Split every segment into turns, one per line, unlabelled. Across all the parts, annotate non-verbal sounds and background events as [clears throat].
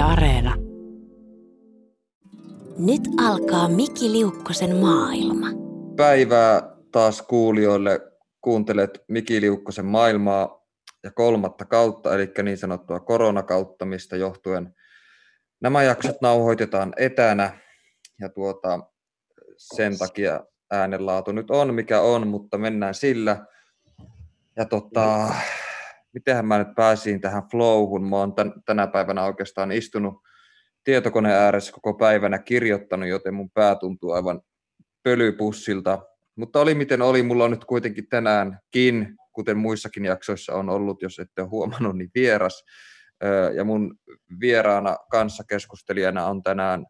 Yle Areena. Nyt alkaa Miki Liukkosen maailma.
Päivää taas kuulijoille. Kuuntelet Miki Liukkosen maailmaa ja kolmatta kautta, eli niin sanottua koronakautta, mistä johtuen nämä jaksot nauhoitetaan etänä. Ja tuota, sen takia äänenlaatu nyt on mikä on, mutta mennään sillä. Ja tota, mitenhän mä nyt pääsin tähän flowhun. Mä oon tän, tänä päivänä oikeastaan istunut tietokoneen ääressä koko päivänä kirjoittanut, joten mun pää tuntuu aivan pölypussilta. Mutta oli miten oli, mulla on nyt kuitenkin tänäänkin, kuten muissakin jaksoissa on ollut, jos ette ole huomannut, niin vieras. Ja mun vieraana kanssakeskustelijana on tänään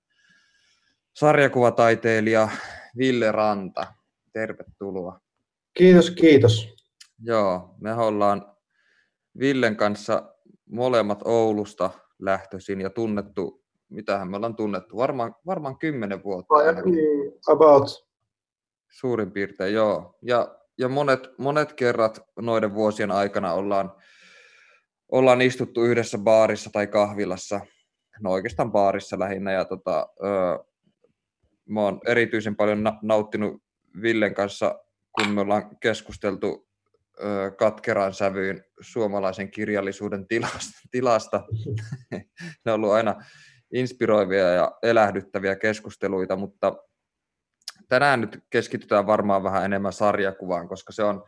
sarjakuvataiteilija Ville Ranta. Tervetuloa.
Kiitos, kiitos.
Joo, me ollaan Villen kanssa molemmat Oulusta lähtöisin ja tunnettu, mitähän me ollaan tunnettu, varmaan, varmaan kymmenen vuotta.
Niin, about.
Suurin piirtein, joo. Ja, ja monet, monet kerrat noiden vuosien aikana ollaan, ollaan istuttu yhdessä baarissa tai kahvilassa, no oikeastaan baarissa lähinnä, ja tota, öö, mä oon erityisen paljon nauttinut Villen kanssa, kun me ollaan keskusteltu katkeran sävyyn suomalaisen kirjallisuuden tilasta. [laughs] tilasta. ne on ollut aina inspiroivia ja elähdyttäviä keskusteluita, mutta tänään nyt keskitytään varmaan vähän enemmän sarjakuvaan, koska se on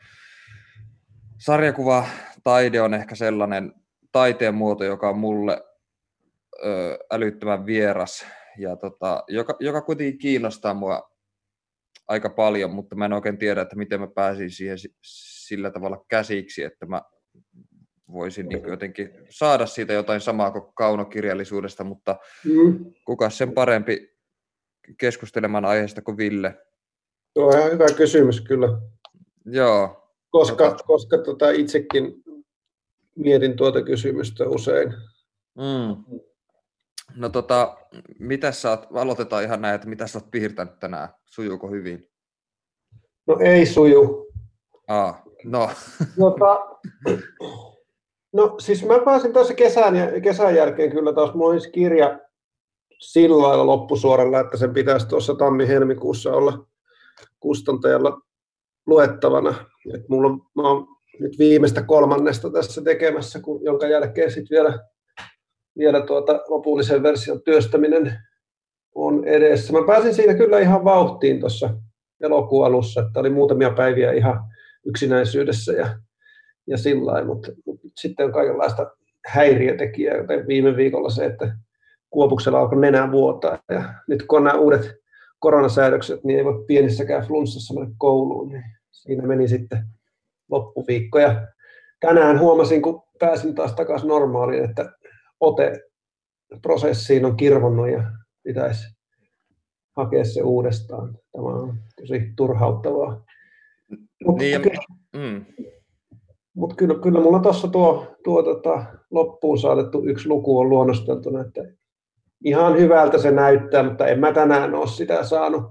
sarjakuva taide on ehkä sellainen taiteen muoto, joka on mulle älyttömän vieras ja tota, joka, joka kuitenkin kiinnostaa mua aika paljon, mutta mä en oikein tiedä, että miten mä pääsin siihen sillä tavalla käsiksi, että mä voisin niin jotenkin saada siitä jotain samaa kuin kaunokirjallisuudesta, mutta mm. kuka sen parempi keskustelemaan aiheesta kuin Ville?
Tuo on ihan hyvä kysymys kyllä.
Joo.
Koska, tota... koska tota itsekin mietin tuota kysymystä usein.
Mm. No tota, mitä sä oot, aloitetaan ihan näin, että mitä sä oot piirtänyt tänään, sujuuko hyvin?
No ei suju.
Aa, no.
Tota, no siis mä pääsin tuossa kesän, kesän jälkeen kyllä taas, mulla olisi kirja sillä lailla loppusuoralla, että sen pitäisi tuossa tammi-helmikuussa olla kustantajalla luettavana. Et mulla on, mä oon nyt viimeistä kolmannesta tässä tekemässä, kun, jonka jälkeen sitten vielä vielä tuota lopullisen version työstäminen on edessä. Mä pääsin siinä kyllä ihan vauhtiin tuossa elokuun alussa, että oli muutamia päiviä ihan yksinäisyydessä ja, ja sillä mutta, mutta sitten on kaikenlaista häiriötekijää, joten viime viikolla se, että Kuopuksella alkoi nenää vuotaa ja nyt kun on nämä uudet koronasäädökset, niin ei voi pienissäkään flunssassa mennä kouluun, niin siinä meni sitten loppuviikko. Ja tänään huomasin, kun pääsin taas takaisin normaaliin, että ote prosessiin on kirvonnut ja pitäisi hakea se uudestaan. Tämä on tosi turhauttavaa. Mutta niin, kyllä, mm. mut kyllä, kyllä mulla tuossa tuo, tuo tota, loppuun saatettu yksi luku on luonnosteltuna, että ihan hyvältä se näyttää, mutta en mä tänään ole sitä saanut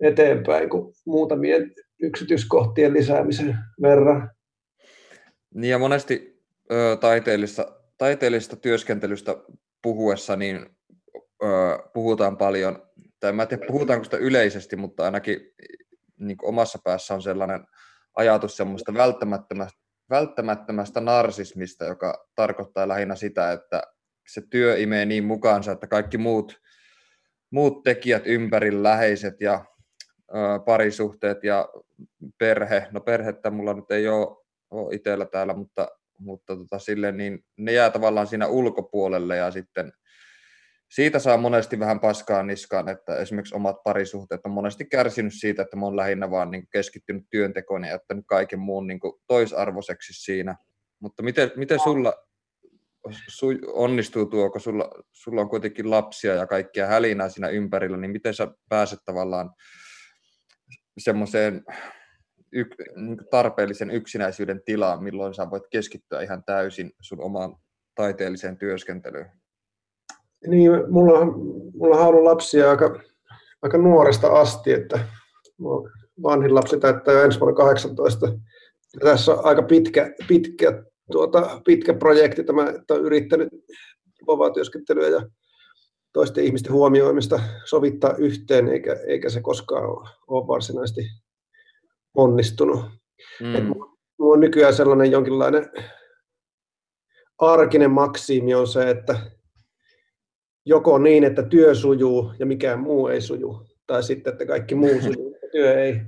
eteenpäin kuin muutamien yksityiskohtien lisäämisen verran.
Niin ja monesti ö, taiteellista taiteellisesta työskentelystä puhuessa niin ö, puhutaan paljon, tai mä en tiedä puhutaanko sitä yleisesti, mutta ainakin niin omassa päässä on sellainen ajatus semmoista välttämättömästä, välttämättömästä narsismista, joka tarkoittaa lähinnä sitä, että se työ imee niin mukaansa, että kaikki muut, muut tekijät ympärillä, läheiset ja ö, parisuhteet ja perhe, no perhettä mulla nyt ei ole, ole itsellä täällä, mutta mutta tota, sille, niin ne jää tavallaan siinä ulkopuolelle ja sitten siitä saa monesti vähän paskaa niskaan, että esimerkiksi omat parisuhteet on monesti kärsinyt siitä, että mä oon lähinnä vaan niin keskittynyt työntekoon ja jättänyt kaiken muun niin toisarvoiseksi siinä. Mutta miten, miten sulla su, onnistuu tuo, kun sulla, sulla on kuitenkin lapsia ja kaikkia hälinää siinä ympärillä, niin miten sä pääset tavallaan semmoiseen yk, niin tarpeellisen yksinäisyyden tilaa, milloin sä voit keskittyä ihan täysin sun omaan taiteelliseen työskentelyyn?
Niin, mulla, mulla on ollut lapsia aika, aika nuoresta asti, että vanhin lapsi täyttää jo ensi vuonna 18. Ja tässä on aika pitkä, pitkä, tuota, pitkä projekti, tämä, että on yrittänyt kovaa työskentelyä ja toisten ihmisten huomioimista sovittaa yhteen, eikä, eikä se koskaan ole varsinaisesti onnistunut. Mm. Et mulla on nykyään sellainen jonkinlainen arkinen maksiimi on se, että joko niin, että työ sujuu ja mikään muu ei suju, tai sitten, että kaikki muu [laughs] sujuu ja työ ei.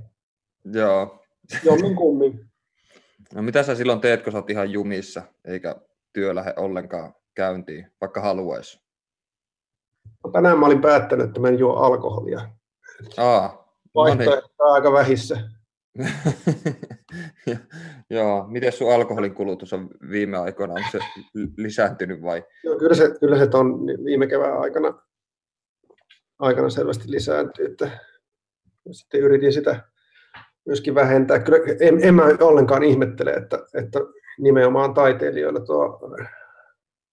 Joo.
Jommin kummin.
No mitä sä silloin teet, kun sä oot ihan jumissa, eikä työ lähde ollenkaan käyntiin, vaikka haluaisi?
No, tänään mä olin päättänyt, että mä en juo alkoholia.
Aa,
Vaihtoehto no niin. aika vähissä.
Joo, miten sun alkoholin kulutus on viime aikoina, onko se lisääntynyt vai?
Joo, kyllä se, kyllä se on viime kevään aikana, aikana selvästi lisääntynyt, että sitten yritin sitä myöskin vähentää. Kyllä en, en mä ollenkaan ihmettele, että, että nimenomaan taiteilijoilla tuo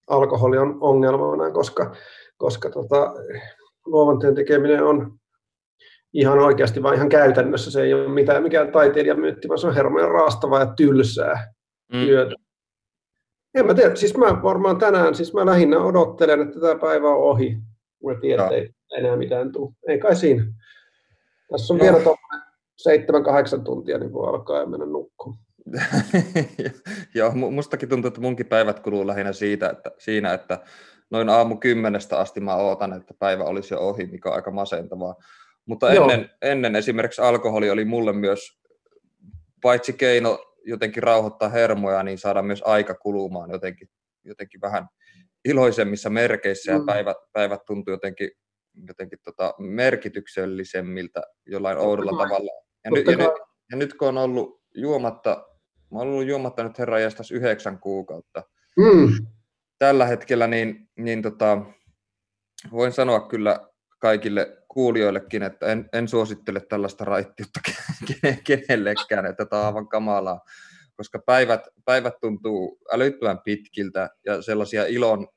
alkoholi on ongelmana, koska, koska tota, luovan työn tekeminen on ihan oikeasti, vaan ihan käytännössä se ei ole mitään mikään taiteilijamyytti, vaan se on hermojen raastavaa ja tylsää mm. työtä. En mä tiedä, siis mä varmaan tänään, siis mä lähinnä odottelen, että tämä päivä on ohi. Mä tiedän, että ei enää mitään tule. Ei kai siinä. Tässä on no. vielä seitsemän, kahdeksan tuntia, niin voi alkaa ja mennä nukkumaan. [laughs]
Joo, mustakin tuntuu, että munkin päivät kuluu lähinnä siitä, että, siinä, että noin aamu kymmenestä asti mä ootan, että päivä olisi jo ohi, mikä on aika masentavaa. Mutta ennen, ennen esimerkiksi alkoholi oli mulle myös paitsi keino jotenkin rauhoittaa hermoja, niin saada myös aika kulumaan jotenkin, jotenkin vähän iloisemmissa merkeissä ja mm. päivät, päivät tuntuu jotenkin, jotenkin tota merkityksellisemmiltä jollain oudolla tavalla. Ja, ny, ja, nyt, ja nyt kun on ollut juomatta, mä olen ollut juomatta nyt herra yhdeksän kuukautta. Mm. Tällä hetkellä niin, niin tota, voin sanoa kyllä kaikille kuulijoillekin, että en, en suosittele tällaista raittiutta kenellekään, että tämä on aivan kamalaa, koska päivät, päivät tuntuu älyttömän pitkiltä ja sellaisia ilon,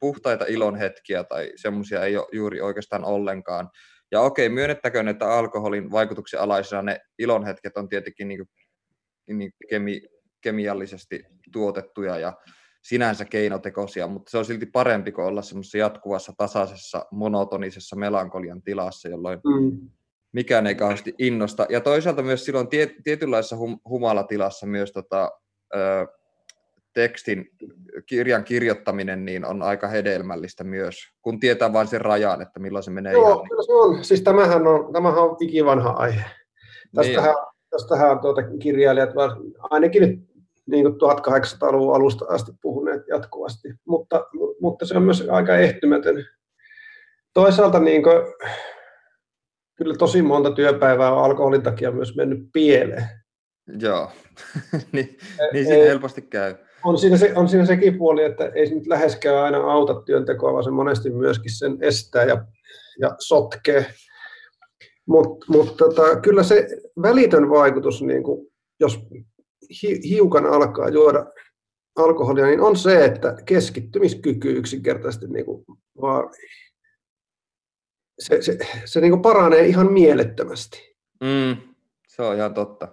puhtaita ilon hetkiä tai semmoisia ei ole juuri oikeastaan ollenkaan. Ja okei, myönnettäköön, että alkoholin vaikutuksen alaisena ne ilonhetket on tietenkin niin niin kemi, kemiallisesti tuotettuja ja sinänsä keinotekoisia, mutta se on silti parempi kuin olla semmoisessa jatkuvassa, tasaisessa, monotonisessa melankolian tilassa, jolloin mm. mikään ei kauheasti innosta. Ja toisaalta myös silloin tie, tietynlaisessa hum, humalatilassa myös tota, ö, tekstin, kirjan kirjoittaminen niin on aika hedelmällistä myös, kun tietää vain sen rajan, että milloin se menee
Joo, ihan... Kyllä se on. Siis tämähän on, tämähän on ikivanha aihe. Tästähän, niin. tästähän tuota kirjailijat, ainakin nyt niin kuin 1800-luvun alusta asti puhuneet jatkuvasti, mutta, mutta se on myös aika ehtymätön. Toisaalta niin kuin, kyllä tosi monta työpäivää on alkoholin takia myös mennyt pieleen.
Joo, [laughs] niin, niin siinä helposti käy.
On siinä, se, on siinä sekin puoli, että ei se nyt läheskään aina auta työntekoa, vaan se monesti myöskin sen estää ja, ja sotkee. Mutta mut tota, kyllä se välitön vaikutus, niin kuin, jos hi, hiukan alkaa juoda alkoholia, niin on se, että keskittymiskyky yksinkertaisesti niin kuin vaan, se, se, se niin kuin paranee ihan mielettömästi.
Mm, se on ihan totta.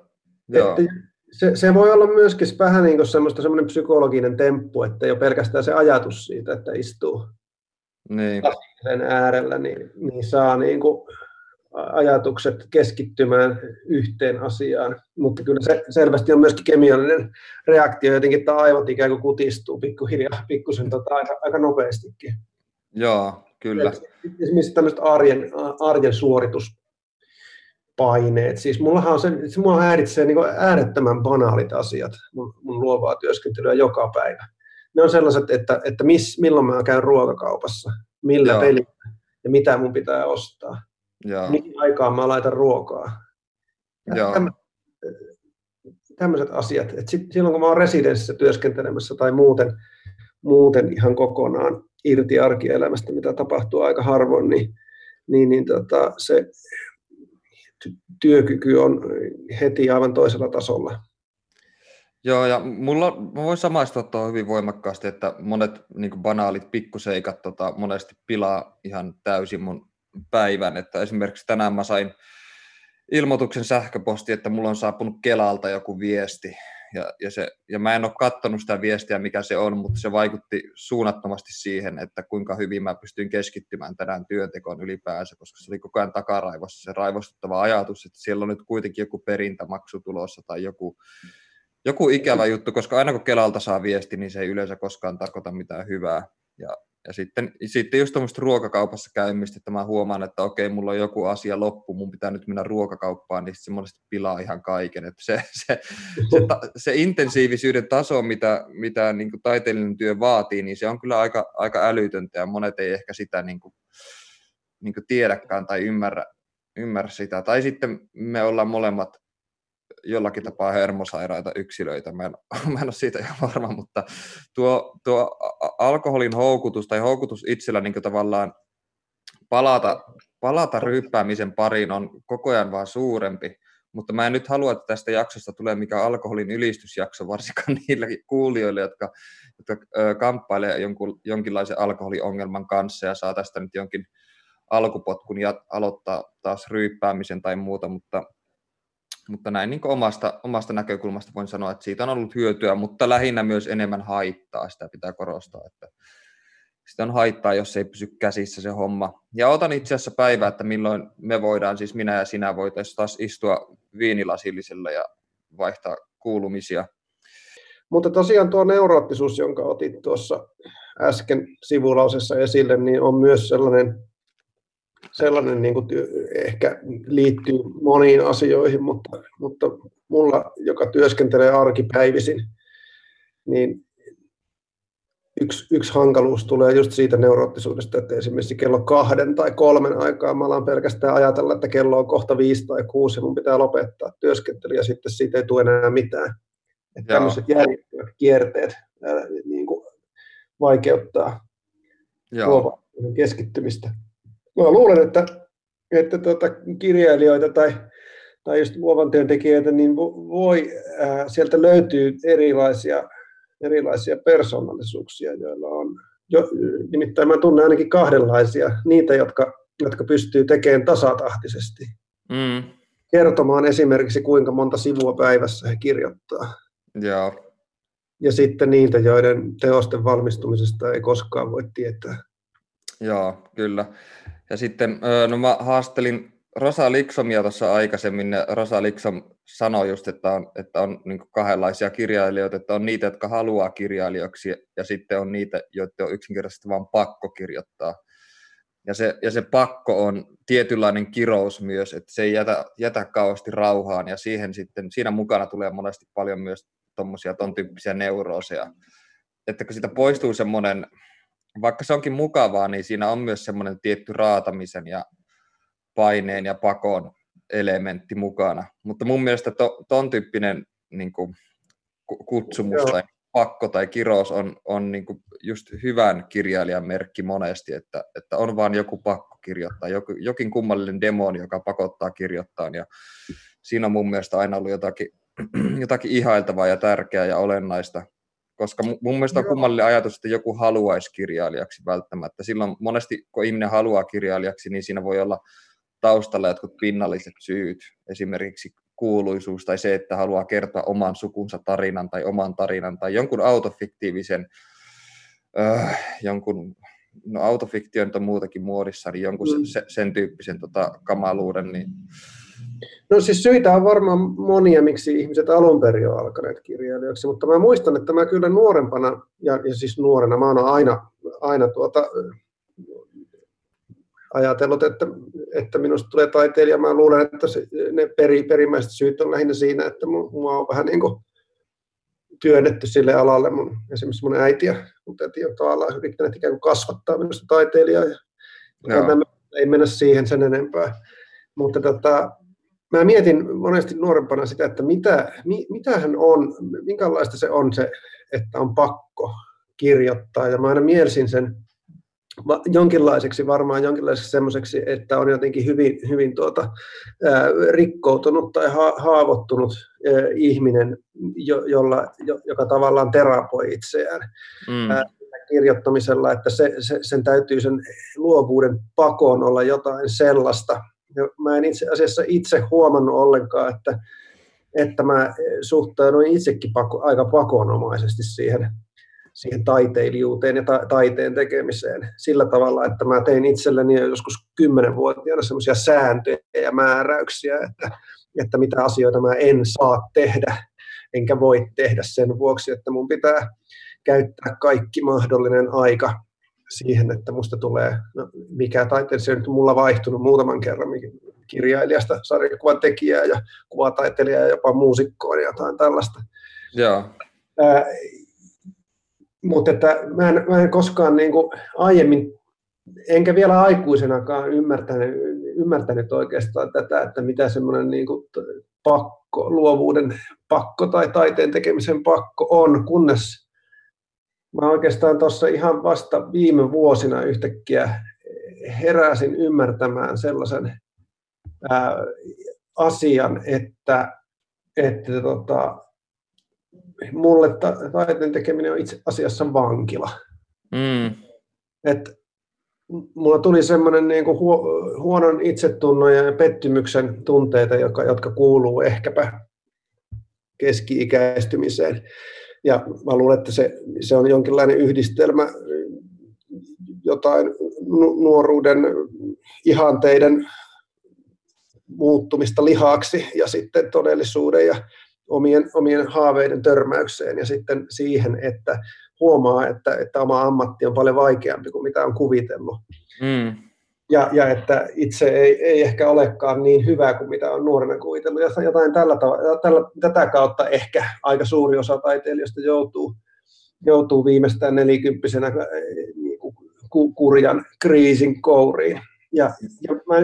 Joo.
Että se, se voi olla myöskin vähän niin kuin semmoista semmoinen psykologinen temppu, että jo pelkästään se ajatus siitä, että istuu
niin.
sen äärellä, niin, niin saa niin kuin ajatukset keskittymään yhteen asiaan, mutta kyllä se selvästi on myöskin kemiallinen reaktio, jotenkin että aivot ikään kuin kutistuu pikkuhiljaa, pikkusen tota, aika, aika nopeastikin.
Joo, kyllä.
Esimerkiksi tämmöiset arjen, arjen suorituspaineet. Siis mullahan on se, se mua häiritsee niin äärettömän banaalit asiat mun, mun luovaa työskentelyä joka päivä. Ne on sellaiset, että, että miss, milloin mä käyn ruokakaupassa, millä pelillä ja mitä mun pitää ostaa
Joo.
mihin aikaan mä laitan ruokaa. Joo. tämmöiset asiat. Et sit, silloin kun mä oon residenssissä työskentelemässä tai muuten, muuten ihan kokonaan irti arkielämästä, mitä tapahtuu aika harvoin, niin, niin, niin tota, se työkyky on heti aivan toisella tasolla.
Joo, ja mulla, mä voin samaistua tuohon hyvin voimakkaasti, että monet niin banaalit pikkuseikat tota, monesti pilaa ihan täysin mun päivän, että esimerkiksi tänään mä sain ilmoituksen sähköposti, että mulla on saapunut Kelalta joku viesti, Ja, ja, se, ja mä en ole katsonut sitä viestiä, mikä se on, mutta se vaikutti suunnattomasti siihen, että kuinka hyvin mä pystyin keskittymään tänään työntekoon ylipäänsä, koska se oli koko ajan takaraivossa se raivostuttava ajatus, että siellä on nyt kuitenkin joku perintämaksu tulossa tai joku, joku ikävä juttu, koska aina kun Kelalta saa viesti, niin se ei yleensä koskaan tarkoita mitään hyvää. Ja ja sitten, sitten just tuommoista ruokakaupassa käymistä, että mä huomaan, että okei, mulla on joku asia loppu, mun pitää nyt mennä ruokakauppaan, niin se monesti pilaa ihan kaiken. Että se, [laughs] se, se, se, intensiivisyyden taso, mitä, mitä niin kuin taiteellinen työ vaatii, niin se on kyllä aika, aika älytöntä, ja monet ei ehkä sitä niin kuin, niin kuin tiedäkään tai ymmärrä, ymmärrä sitä. Tai sitten me ollaan molemmat jollakin tapaa hermosairaita yksilöitä. Mä en, [laughs] mä en ole siitä ihan varma, mutta tuo, tuo alkoholin houkutus tai houkutus itsellä niin tavallaan palata, palata ryyppäämisen pariin on koko ajan vaan suurempi. Mutta mä en nyt halua, että tästä jaksosta tulee mikä alkoholin ylistysjakso, varsinkaan [laughs] niille kuulijoille, jotka, jotka kamppailee jonkun, jonkinlaisen alkoholiongelman kanssa ja saa tästä nyt jonkin alkupotkun ja aloittaa taas ryyppäämisen tai muuta, mutta mutta näin niin omasta, omasta näkökulmasta voin sanoa, että siitä on ollut hyötyä, mutta lähinnä myös enemmän haittaa, sitä pitää korostaa, että sitä on haittaa, jos ei pysy käsissä se homma. Ja otan itse asiassa päivää, että milloin me voidaan, siis minä ja sinä voitaisiin taas istua viinilasillisella ja vaihtaa kuulumisia.
Mutta tosiaan tuo neuroottisuus, jonka otit tuossa äsken sivulausessa esille, niin on myös sellainen sellainen niin kuin ehkä liittyy moniin asioihin, mutta, mutta mulla, joka työskentelee arkipäivisin, niin yksi, yksi hankaluus tulee just siitä neuroottisuudesta, että esimerkiksi kello kahden tai kolmen aikaa mä alan pelkästään ajatella, että kello on kohta viisi tai kuusi ja mun pitää lopettaa työskentely ja sitten siitä ei tule enää mitään. Että tämmöiset järjettömät kierteet ää, niin kuin vaikeuttaa Joo. keskittymistä mä luulen, että, että tuota, kirjailijoita tai, tai just luovan työntekijöitä, niin voi, ää, sieltä löytyy erilaisia, erilaisia persoonallisuuksia, joilla on, jo, nimittäin mä tunnen ainakin kahdenlaisia, niitä, jotka, jotka pystyy tekemään tasatahtisesti. Mm. Kertomaan esimerkiksi, kuinka monta sivua päivässä he kirjoittaa.
Joo.
Ja sitten niitä, joiden teosten valmistumisesta ei koskaan voi tietää.
Joo, kyllä. Ja sitten, no mä haastelin Rosa Liksomia tuossa aikaisemmin, ja Rosa Liksom sanoi just, että on, että on niin kahdenlaisia kirjailijoita, että on niitä, jotka haluaa kirjailijoiksi, ja sitten on niitä, joita on yksinkertaisesti vain pakko kirjoittaa. Ja se, ja se pakko on tietynlainen kirous myös, että se ei jätä, jätä kauheasti rauhaan, ja siihen sitten, siinä mukana tulee monesti paljon myös tuommoisia ton tyyppisiä neurooseja. Että kun siitä poistuu semmoinen vaikka se onkin mukavaa, niin siinä on myös semmoinen tietty raatamisen ja paineen ja pakon elementti mukana. Mutta mun mielestä to, ton tyyppinen niin kuin, kutsumus Joo. tai pakko tai kirous on, on niin kuin just hyvän kirjailijan merkki monesti, että, että on vaan joku pakko kirjoittaa, joku, jokin kummallinen demoni, joka pakottaa kirjoittaa. Ja siinä on mun mielestä aina ollut jotakin, [clears throat] jotakin ihailtavaa ja tärkeää ja olennaista koska mun mielestä on kummallinen ajatus, että joku haluaisi kirjailijaksi välttämättä. Silloin monesti, kun ihminen haluaa kirjailijaksi, niin siinä voi olla taustalla jotkut pinnalliset syyt, esimerkiksi kuuluisuus tai se, että haluaa kertoa oman sukunsa tarinan tai oman tarinan tai jonkun autofiktiivisen, äh, jonkun, no autofiktio on muutakin muodissa, niin jonkun mm. sen, sen tyyppisen tota, kamaluuden, niin
No siis syitä on varmaan monia, miksi ihmiset alun perin on alkaneet kirjailijoiksi, mutta mä muistan, että mä kyllä nuorempana, ja, ja siis nuorena, mä oon aina, aina tuota, ajatellut, että, että minusta tulee taiteilija. Mä luulen, että se, ne peri, perimmäiset syyt on lähinnä siinä, että mua on vähän niin kuin työnnetty sille alalle. Mun, esimerkiksi mun äiti ja mun täti on tavallaan yrittäneet ikään kuin kasvattaa minusta taiteilijaa. Ja, ja ei mennä siihen sen enempää. Mutta tota, mä mietin monesti nuorempana sitä, että mitä, mitä hän on, minkälaista se on se, että on pakko kirjoittaa. Ja mä aina mielsin sen jonkinlaiseksi, varmaan jonkinlaiseksi semmoiseksi, että on jotenkin hyvin, hyvin tuota, ää, rikkoutunut tai ha, haavoittunut ää, ihminen, jo, jolla, jo, joka tavallaan terapoi itseään. Mm. Ää, kirjoittamisella, että se, se, sen täytyy sen luovuuden pakoon olla jotain sellaista, ja mä en itse asiassa itse huomannut ollenkaan, että, että mä suhtaudun itsekin pako, aika pakonomaisesti siihen, siihen taiteilijuuteen ja ta- taiteen tekemiseen sillä tavalla, että mä tein itselleni jo joskus kymmenenvuotiaana semmoisia sääntöjä ja määräyksiä, että, että mitä asioita mä en saa tehdä, enkä voi tehdä sen vuoksi, että mun pitää käyttää kaikki mahdollinen aika siihen, että musta tulee, no, mikä taiteilija nyt mulla vaihtunut muutaman kerran, kirjailijasta, sarjakuvan tekijää ja kuvataiteilijaa ja jopa muusikkoa ja jotain tällaista.
Joo.
Ää, mutta että mä en, mä en koskaan niin kuin aiemmin, enkä vielä aikuisenakaan ymmärtänyt, ymmärtänyt oikeastaan tätä, että mitä semmoinen niin kuin pakko, luovuuden pakko tai taiteen tekemisen pakko on, kunnes mä oikeastaan tuossa ihan vasta viime vuosina yhtäkkiä heräsin ymmärtämään sellaisen ää, asian, että, että tota, mulle ta- taiteen tekeminen on itse asiassa vankila.
Mm.
Et mulla tuli semmoinen niin kuin huo, huonon itsetunnon ja pettymyksen tunteita, jotka, jotka kuuluu ehkäpä keski-ikäistymiseen. Ja mä luulen, että se, se on jonkinlainen yhdistelmä jotain nuoruuden ihanteiden muuttumista lihaksi ja sitten todellisuuden ja omien, omien haaveiden törmäykseen ja sitten siihen, että huomaa, että, että oma ammatti on paljon vaikeampi kuin mitä on kuvitellut.
Mm.
Ja, ja että itse ei, ei ehkä olekaan niin hyvä kuin mitä on nuorena kuvitellut. Jotain tällä, tällä, tätä kautta ehkä aika suuri osa taiteilijoista joutuu, joutuu viimeistään nelikymppisenä niin kuin kurjan kriisin kouriin. Ja, ja mä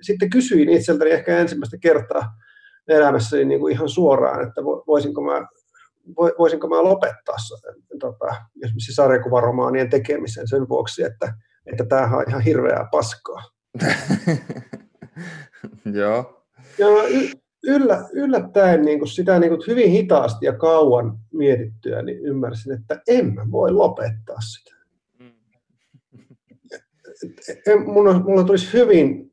sitten kysyin itseltäni ehkä ensimmäistä kertaa elämässäni niin kuin ihan suoraan, että voisinko mä, voisinko mä lopettaa tota, esimerkiksi sarjakuvaromaanien tekemisen sen vuoksi, että, että tämähän on ihan hirveää paskaa. [laughs]
Joo.
Ja yllä, yllättäen niin kuin sitä niin kuin hyvin hitaasti ja kauan mietittyä, niin ymmärsin, että en mä voi lopettaa sitä. Mm. Mulla, mulla tulisi hyvin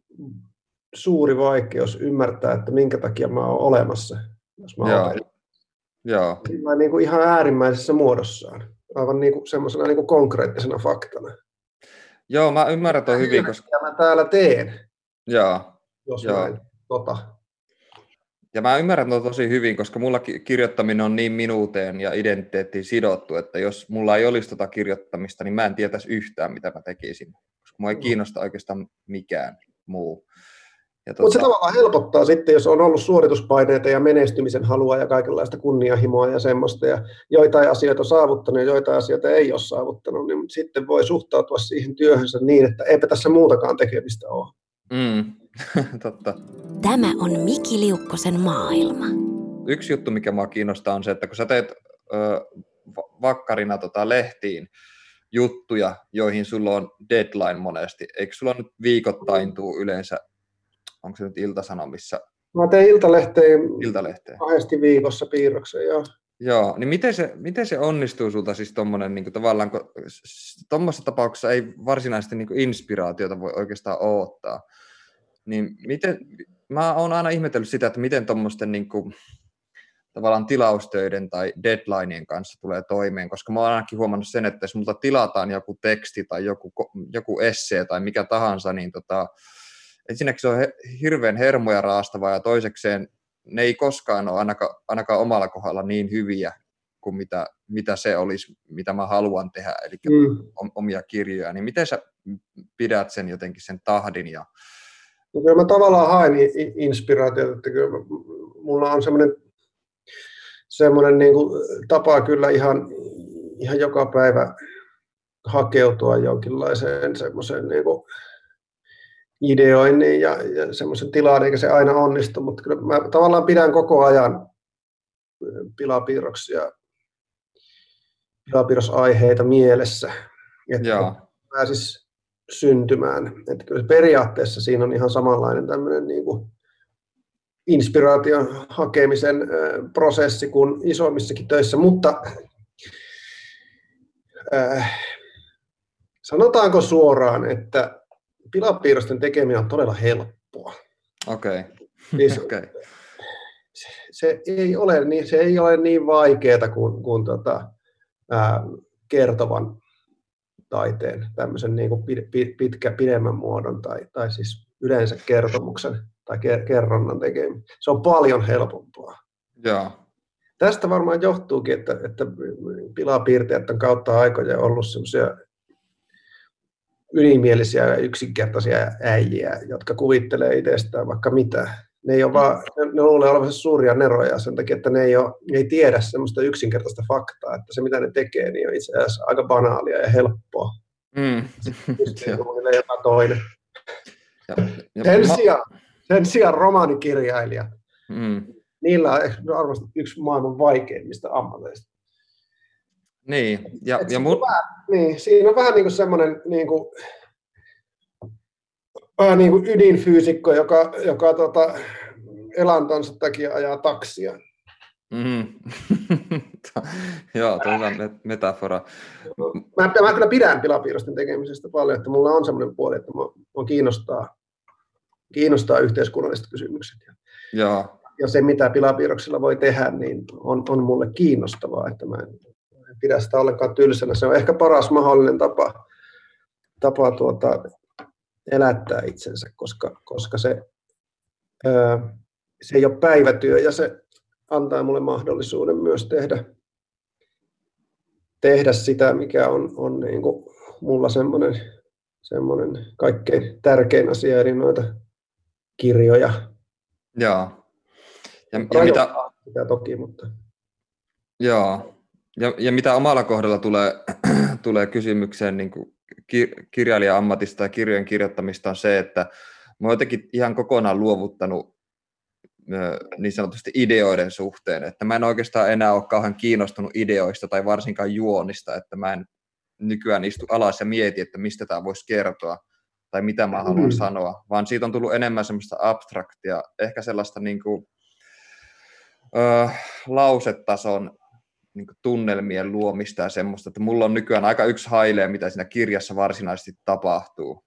suuri vaikeus ymmärtää, että minkä takia mä oon olemassa, jos mä
Joo. Joo.
Mä niin kuin ihan äärimmäisessä muodossaan, aivan niin kuin semmoisena niin kuin konkreettisena faktana.
Joo, mä ymmärrän toi hyvin, koska...
Mitä mä täällä teen,
Joo.
jos
Joo.
mä tota.
Ja mä ymmärrän tuon tosi hyvin, koska mulla kirjoittaminen on niin minuuteen ja identiteettiin sidottu, että jos mulla ei olisi tota kirjoittamista, niin mä en tietäisi yhtään, mitä mä tekisin. Koska mua ei kiinnosta oikeastaan mikään muu.
Ja Mutta se tota- tavallaan helpottaa sitten, jos on ollut suorituspaineita ja menestymisen halua ja kaikenlaista kunnianhimoa ja semmoista, ja joitain asioita on saavuttanut ja joitain asioita ei ole saavuttanut, niin sitten voi suhtautua siihen työhönsä niin, että eipä tässä muutakaan tekemistä ole.
Mm, [laughs] totta.
Tämä on Miki Liukkosen maailma.
Yksi juttu, mikä mua kiinnostaa, on se, että kun sä teet ö, vakkarina tota lehtiin juttuja, joihin sulla on deadline monesti, eikö sulla nyt viikoittain tuu yleensä onko se nyt Iltasanomissa?
Mä teen Iltalehteen,
Iltalehteen.
kahdesti viikossa piirroksen, joo.
Joo, niin miten se, miten se onnistuu sulta siis tuommoinen niin tavallaan, kun tuommoisessa tapauksessa ei varsinaisesti niin inspiraatiota voi oikeastaan odottaa. Niin miten, mä oon aina ihmetellyt sitä, että miten tuommoisten niin kuin, tavallaan tilaustöiden tai deadlineien kanssa tulee toimeen, koska mä oon ainakin huomannut sen, että jos multa tilataan joku teksti tai joku, joku essee tai mikä tahansa, niin tota, ensinnäkin se on hirveän hermoja raastavaa ja toisekseen ne ei koskaan ole ainakaan, ainakaan omalla kohdalla niin hyviä kuin mitä, mitä se olisi, mitä mä haluan tehdä, eli mm. omia kirjoja, niin miten sä pidät sen jotenkin sen tahdin? Ja...
No, kyllä mä tavallaan haen inspiraatiota, että kyllä mulla on semmoinen, semmoinen niin kuin tapa kyllä ihan, ihan joka päivä hakeutua jonkinlaiseen semmoiseen niin kuin ideoinnin ja, ja semmoisen tilaan, eikä se aina onnistu, mutta kyllä mä tavallaan pidän koko ajan pilapiirroksia, pilapiirrosaiheita mielessä, että Joo. pääsis syntymään. Että kyllä periaatteessa siinä on ihan samanlainen tämmöinen niin kuin inspiraation hakemisen prosessi kuin isommissakin töissä, mutta äh, sanotaanko suoraan, että pilapiirrosten tekeminen on todella helppoa.
Okei. Okay.
Siis,
okay.
se, se, ei ole niin, se ei ole niin vaikeaa kuin, kuin tota, ää, kertovan taiteen, tämmöisen niin kuin pitkä, pidemmän muodon tai, tai siis yleensä kertomuksen tai kerronnan tekeminen. Se on paljon helpompaa.
Joo.
Tästä varmaan johtuukin, että, että pilapiirteet on kautta aikoja ollut semmoisia ylimielisiä ja yksinkertaisia äijiä, jotka kuvittelee itsestään vaikka mitä. Ne, ei ole vaan, ne, ne luulee olevansa suuria neroja sen takia, että ne ei, ole, ne ei tiedä semmoista yksinkertaista faktaa, että se mitä ne tekee, niin on itse asiassa aika banaalia ja helppoa. Mm. [laughs] jotain toinen. Ja, ja sen, ma- sijaan, sen sijaan romaanikirjailijat, mm. niillä on yksi maailman vaikeimmista ammateista.
Niin, ja, ja mun...
vähän, niin, siinä on vähän niin kuin semmoinen niin kuin, vähän niin kuin ydinfyysikko, joka, joka tota, elantonsa takia ajaa taksia.
Mm. [laughs] Joo, tuossa metafora.
Mä, mä kyllä pidän pilapiirrosten tekemisestä paljon, että mulla on semmoinen puoli, että mua, kiinnostaa, kiinnostaa yhteiskunnalliset kysymykset.
Joo.
Ja se, mitä pilapiirroksilla voi tehdä, niin on, on mulle kiinnostavaa, että mä en pidä sitä ollenkaan tylsänä. Se on ehkä paras mahdollinen tapa, tapa tuota, elättää itsensä, koska, koska se, öö, se ei ole päivätyö ja se antaa mulle mahdollisuuden myös tehdä, tehdä sitä, mikä on, on niin kuin mulla semmoinen, semmoinen kaikkein tärkein asia, eli noita kirjoja.
Joo.
Ja, ja mitä... Sitä toki, mutta...
Joo. Ja, ja mitä omalla kohdalla tulee, [clears throat] tulee kysymykseen niin kuin kirjailija-ammatista ja kirjojen kirjoittamista on se, että mä oon jotenkin ihan kokonaan luovuttanut niin sanotusti ideoiden suhteen, että mä en oikeastaan enää ole kauhean kiinnostunut ideoista tai varsinkaan juonista, että mä en nykyään istu alas ja mieti, että mistä tämä voisi kertoa tai mitä mä haluan mm. sanoa, vaan siitä on tullut enemmän semmoista abstraktia, ehkä sellaista niin kuin, ö, lausetason niin tunnelmien luomista ja semmoista, että mulla on nykyään aika yksi hailee, mitä siinä kirjassa varsinaisesti tapahtuu.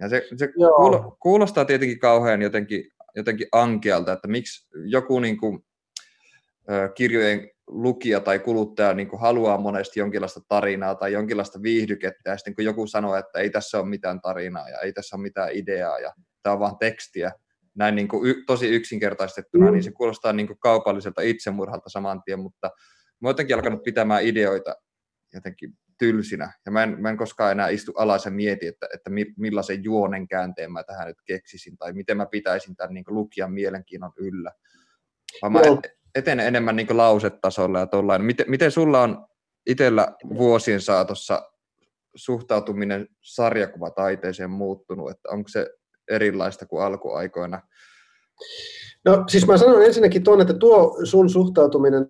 Ja se, se kuulostaa tietenkin kauhean jotenkin, jotenkin ankealta, että miksi joku niin kuin, kirjojen lukija tai kuluttaja niin kuin haluaa monesti jonkinlaista tarinaa tai jonkinlaista viihdykettä, ja sitten kun joku sanoo, että ei tässä ole mitään tarinaa ja ei tässä ole mitään ideaa ja tämä on vain tekstiä, näin niin kuin y- tosi yksinkertaistettuna, mm. niin se kuulostaa niin kuin kaupalliselta itsemurhalta saman tien, mutta mä oon jotenkin alkanut pitämään ideoita jotenkin tylsinä. Ja mä en, mä en koskaan enää istu alas ja mieti, että, että millaisen juonen käänteen mä tähän nyt keksisin, tai miten mä pitäisin tämän niin lukijan mielenkiinnon yllä. Vaan mä etenen enemmän niin lausetasolla ja tollain. Miten, miten sulla on itsellä vuosien saatossa suhtautuminen sarjakuvataiteeseen muuttunut, että onko se erilaista kuin alkuaikoina?
No siis mä sanon ensinnäkin tuon, että tuo sun suhtautuminen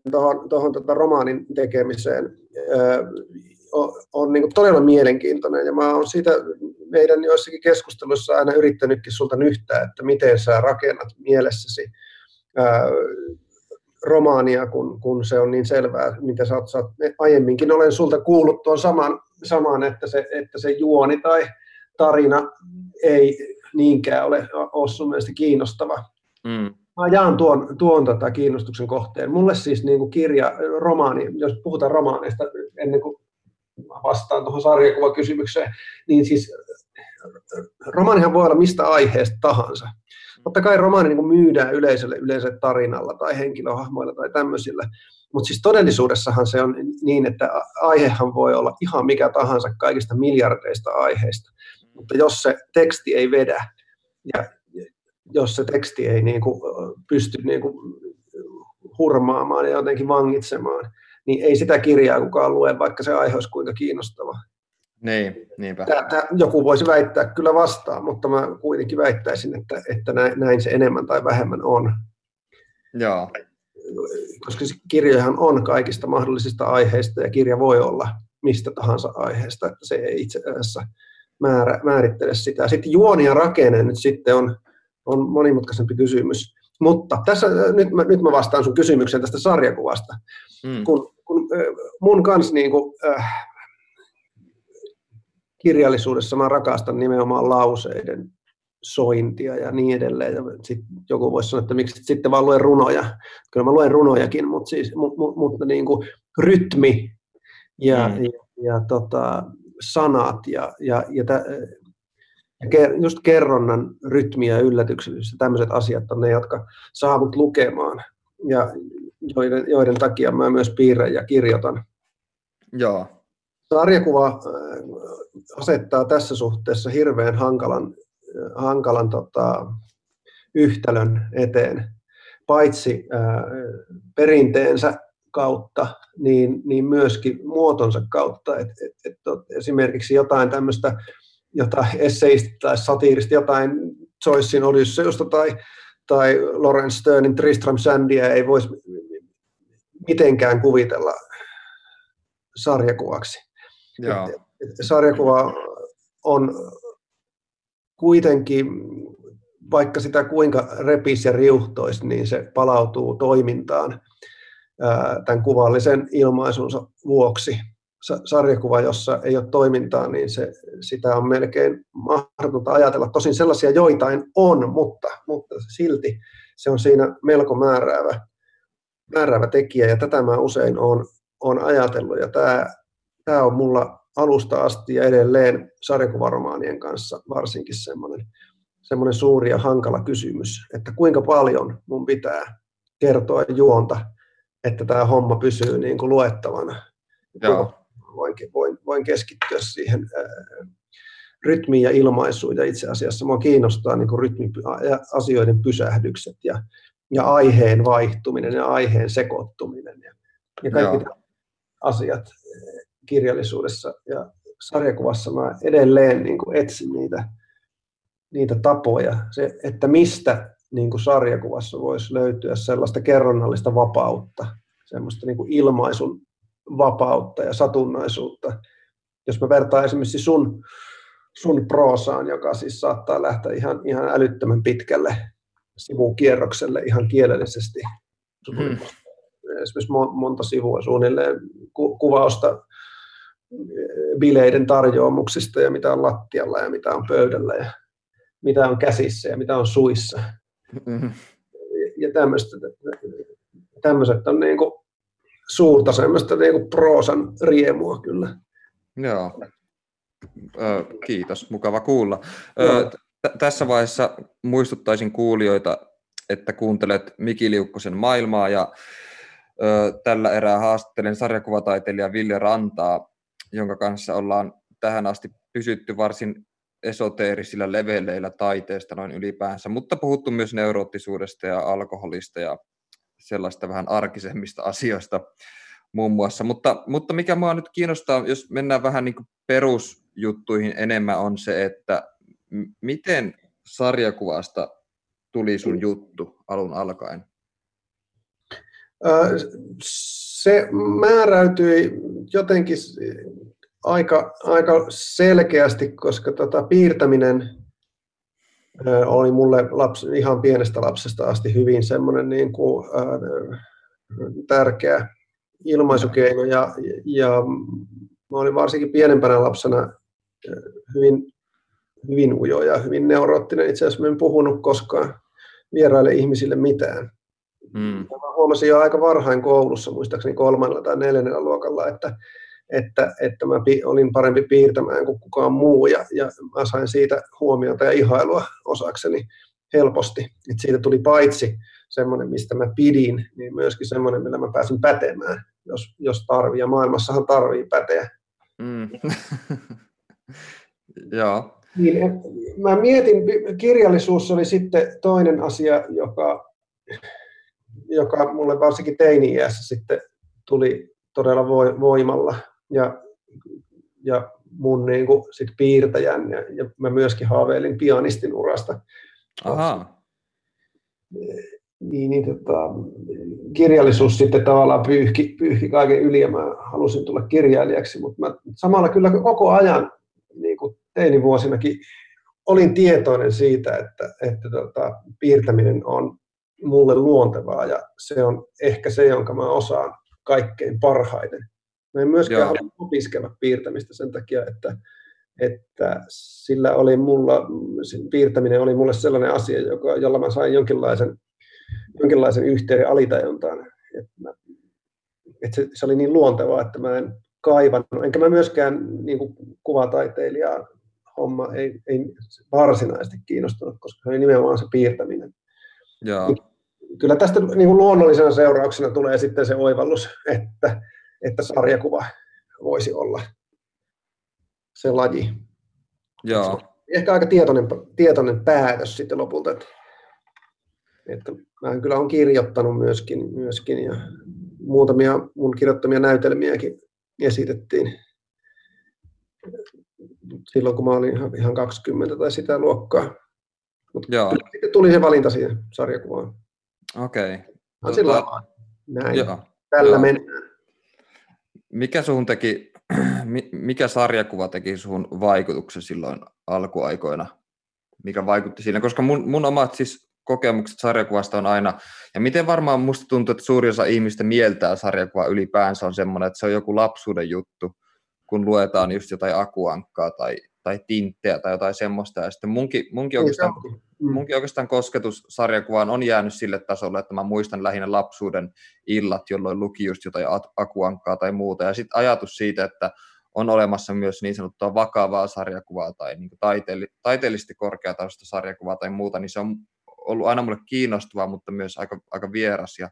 tuohon, tota romaanin tekemiseen ö, on, on niin todella mielenkiintoinen ja mä oon siitä meidän joissakin keskusteluissa aina yrittänytkin sulta nyhtää, että miten sä rakennat mielessäsi ö, romaania, kun, kun se on niin selvää, mitä sä oot, sä oot, aiemminkin olen sulta kuullut tuon saman, saman että, se, että se juoni tai tarina ei niinkään ole, ole sun mielestä kiinnostava. Mm. Mä jaan tuon, tuon tota kiinnostuksen kohteen. Mulle siis niin kuin kirja, romaani, jos puhutaan romaaneista ennen kuin vastaan tuohon sarjakuvakysymykseen, niin siis romaanihan voi olla mistä aiheesta tahansa. Totta kai romaani niin myydään yleisölle yleensä tarinalla tai henkilöhahmoilla tai tämmöisillä, mutta siis todellisuudessahan se on niin, että aihehan voi olla ihan mikä tahansa kaikista miljardeista aiheista. Mutta jos se teksti ei vedä ja jos se teksti ei niin kuin pysty niin kuin hurmaamaan ja jotenkin vangitsemaan, niin ei sitä kirjaa kukaan lue, vaikka se aihe olisi kuinka kiinnostava.
Niin, niinpä.
Tää, tää, joku voisi väittää kyllä vastaan, mutta mä kuitenkin väittäisin, että, että näin se enemmän tai vähemmän on.
Joo.
Koska kirjahan on kaikista mahdollisista aiheista ja kirja voi olla mistä tahansa aiheesta, että se ei itse asiassa määrä, määrittele sitä. Sitten juoni ja rakenne nyt sitten on on monimutkaisempi kysymys. Mutta tässä nyt mä, nyt mä vastaan sun kysymykseen tästä sarjakuvasta. Mm. Kun, kun mun kanssa niin kuin, äh, kirjallisuudessa mä rakastan nimenomaan lauseiden sointia ja niin edelleen. Ja sit joku voisi sanoa, että miksi sitten vaan luen runoja. Kyllä mä luen runojakin, mutta, siis, mu, mu, mutta niin kuin rytmi ja, mm. ja, ja tota, sanat ja, ja, ja, tä, ja just kerronnan rytmi ja yllätyksellisyys ja tämmöiset asiat on ne, jotka saa mut lukemaan ja joiden, joiden takia mä myös piirrän ja kirjoitan.
Joo.
Sarjakuva äh, asettaa tässä suhteessa hirveän hankalan, äh, hankalan tota, yhtälön eteen, paitsi ää, äh, perinteensä kautta, niin, niin myöskin muotonsa kautta. Et, et, et, esimerkiksi jotain tämmöistä jotain esseistä tai satiirista, jotain Joycein Odysseusta tai, tai Lawrence Sternin Tristram Shandyä ei voisi mitenkään kuvitella sarjakuvaksi.
Joo.
Et, et sarjakuva on kuitenkin, vaikka sitä kuinka repisi ja riuhtoisi, niin se palautuu toimintaan tämän kuvallisen ilmaisunsa vuoksi. Sarjakuva, jossa ei ole toimintaa, niin se, sitä on melkein mahdotonta ajatella. Tosin sellaisia joitain on, mutta, mutta silti se on siinä melko määräävä, määräävä tekijä, ja tätä mä usein olen, olen ajatellut, ja tämä, tämä on mulla alusta asti ja edelleen sarjakuvaromaanien kanssa varsinkin semmoinen, semmoinen suuri ja hankala kysymys, että kuinka paljon mun pitää kertoa juonta että tämä homma pysyy niin kuin luettavana.
Joo.
Voin, voin, voin keskittyä siihen ää, rytmiin ja ilmaisuun. Ja itse asiassa minua kiinnostaa niin kuin rytmi, asioiden pysähdykset ja, ja aiheen vaihtuminen ja aiheen sekoittuminen. Ja, ja kaikki Joo. asiat kirjallisuudessa ja sarjakuvassa mä edelleen niin kuin etsin niitä, niitä tapoja, se, että mistä niin kuin sarjakuvassa voisi löytyä sellaista kerronnallista vapautta, semmoista niin kuin ilmaisun vapautta ja satunnaisuutta. Jos mä vertaan esimerkiksi sun, sun proosaan, joka siis saattaa lähteä ihan, ihan älyttömän pitkälle sivukierrokselle ihan kielellisesti. Hmm. Esimerkiksi monta sivua suunnilleen ku, kuvausta bileiden tarjoamuksista ja mitä on lattialla ja mitä on pöydällä ja mitä on käsissä ja mitä on suissa. Mm-hmm. Ja tämmöistä, tämmöiset on niin kuin suurta semmoista niin kuin proosan riemua kyllä.
Joo. Ö, kiitos, mukava kuulla. Ö, t- tässä vaiheessa muistuttaisin kuulijoita, että kuuntelet Miki Liukkosen maailmaa ja ö, tällä erää haastattelen sarjakuvataiteilija Ville Rantaa, jonka kanssa ollaan tähän asti pysytty varsin esoteerisilla leveleillä taiteesta noin ylipäänsä, mutta puhuttu myös neuroottisuudesta ja alkoholista ja sellaista vähän arkisemmista [laughs] asioista muun muassa. Mutta, mutta mikä minua nyt kiinnostaa, jos mennään vähän niin perusjuttuihin enemmän, on se, että miten sarjakuvasta tuli sun juttu alun alkaen?
Se määräytyi jotenkin aika, aika selkeästi, koska tota, piirtäminen oli mulle lapsi, ihan pienestä lapsesta asti hyvin semmoinen niin kuin, äh, tärkeä ilmaisukeino ja, ja mä olin varsinkin pienempänä lapsena hyvin, hyvin ujo ja hyvin neuroottinen. Itse asiassa en puhunut koskaan vieraille ihmisille mitään. Mm. Mä huomasin jo aika varhain koulussa, muistaakseni kolmannella tai neljännellä luokalla, että että, että mä olin parempi piirtämään kuin kukaan muu ja, ja mä sain siitä huomiota ja ihailua osakseni helposti. Et siitä tuli paitsi semmoinen, mistä mä pidin, niin myöskin semmoinen, millä mä pääsin pätemään, jos, jos tarvii. Ja maailmassahan tarvii päteä. Mm. [laughs]
Joo.
Niin, mä mietin, kirjallisuus oli sitten toinen asia, joka, joka mulle varsinkin teini-iässä sitten tuli todella voimalla ja, ja mun niin kuin, sit piirtäjän ja, ja mä myöskin haaveilin pianistin urasta.
Aha.
Niin, niin tota, kirjallisuus sitten tavallaan pyyhki, pyyhki kaiken yli ja mä halusin tulla kirjailijaksi, mutta mä samalla kyllä koko ajan niin kuin teinivuosinakin olin tietoinen siitä, että, että tota, piirtäminen on mulle luontevaa ja se on ehkä se, jonka mä osaan kaikkein parhaiten. Mä en myöskään halua opiskella piirtämistä sen takia, että, että sillä oli mulla, sen piirtäminen oli mulle sellainen asia, joka, jolla mä sain jonkinlaisen, jonkinlaisen yhteyden alitajuntaan. Että, mä, että se, se, oli niin luontevaa, että mä en kaivannut, enkä mä myöskään niin kuin kuvataiteilijaa homma ei, ei varsinaisesti kiinnostunut, koska se oli nimenomaan se piirtäminen.
Joo.
Kyllä tästä niin kuin luonnollisena seurauksena tulee sitten se oivallus, että, että sarjakuva voisi olla se laji.
Joo.
Ehkä aika tietoinen, tietoinen päätös sitten lopulta, että, että mä kyllä olen kirjoittanut myöskin, myöskin ja muutamia mun kirjoittamia näytelmiäkin esitettiin silloin, kun mä olin ihan, ihan 20 tai sitä luokkaa. Mutta sitten tuli se valinta siihen sarjakuvaan.
Okei. Okay.
Tota, näin. Joo. Tällä joo. mennään.
Mikä sun teki, [clears throat] mikä sarjakuva teki sun vaikutuksen silloin alkuaikoina? Mikä vaikutti siinä? Koska mun, mun omat siis kokemukset sarjakuvasta on aina, ja miten varmaan musta tuntuu, että suuri osa ihmistä mieltää sarjakuva ylipäänsä on semmoinen, että se on joku lapsuuden juttu, kun luetaan just jotain akuankkaa tai, tai tinttejä tai jotain semmoista. Ja sitten munkin, munkin, oikeastaan, mm. munkin oikeastaan kosketus sarjakuvaan on jäänyt sille tasolle, että mä muistan lähinnä lapsuuden illat, jolloin luki just jotain akuankkaa tai muuta. Ja sitten ajatus siitä, että on olemassa myös niin sanottua vakavaa sarjakuvaa tai niin taiteelli, taiteellisesti korkeatasoista sarjakuvaa tai muuta, niin se on ollut aina mulle kiinnostavaa, mutta myös aika, aika vieras ja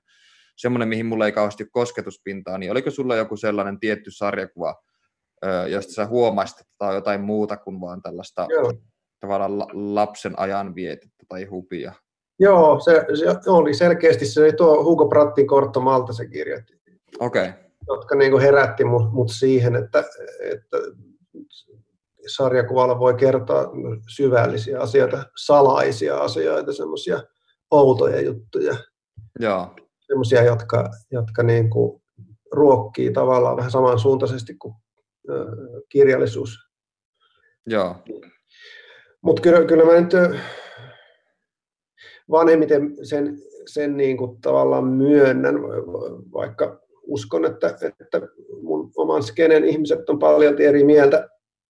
semmoinen, mihin mulla ei kauheasti kosketuspintaa, niin oliko sulla joku sellainen tietty sarjakuva, josta sä huomasit, että tämä on jotain muuta kuin vaan tällaista Joo. Tavallaan lapsen ajan vietettä tai hupia?
Joo, se, se oli selkeästi se oli tuo Hugo Prattin Kortto Malta se kirjoitti.
Okei. Okay.
Jotka niin kuin herätti mut, mut siihen, että, että sarjakuvalla voi kertoa syvällisiä asioita, salaisia asioita, semmoisia outoja juttuja.
Joo.
Semmoisia, jotka, jotka niin kuin ruokkii tavallaan vähän samansuuntaisesti kuin kirjallisuus.
Joo.
Mutta kyllä, kyllä mä nyt vanhemmiten sen, sen niin kuin tavallaan myönnän, vaikka uskon, että, että mun oman skenen ihmiset on paljon eri mieltä,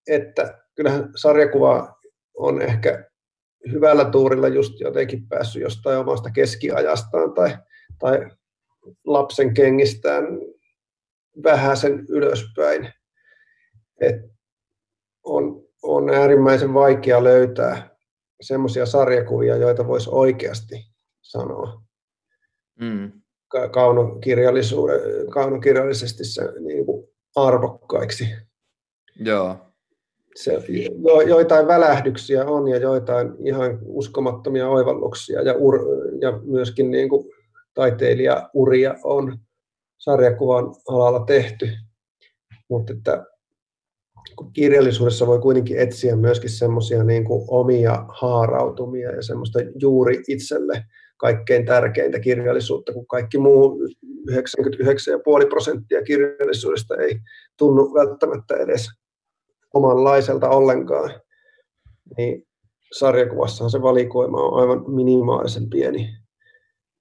että kyllähän sarjakuva on ehkä hyvällä tuurilla just jotenkin päässyt jostain omasta keskiajastaan tai, tai lapsen kengistään vähäsen ylöspäin. Että on, on äärimmäisen vaikea löytää semmoisia sarjakuvia, joita voisi oikeasti sanoa mm. kaunokirjallisesti se, niin kuin arvokkaiksi.
Joo.
Se, jo, joitain välähdyksiä on ja joitain ihan uskomattomia oivalluksia ja, ur, ja myöskin niin kuin taiteilijauria on sarjakuvan alalla tehty. Mutta että kirjallisuudessa voi kuitenkin etsiä myöskin semmoisia niin omia haarautumia ja semmoista juuri itselle kaikkein tärkeintä kirjallisuutta, kun kaikki muu 99,5 prosenttia kirjallisuudesta ei tunnu välttämättä edes omanlaiselta ollenkaan. Niin sarjakuvassahan se valikoima on aivan minimaalisen pieni.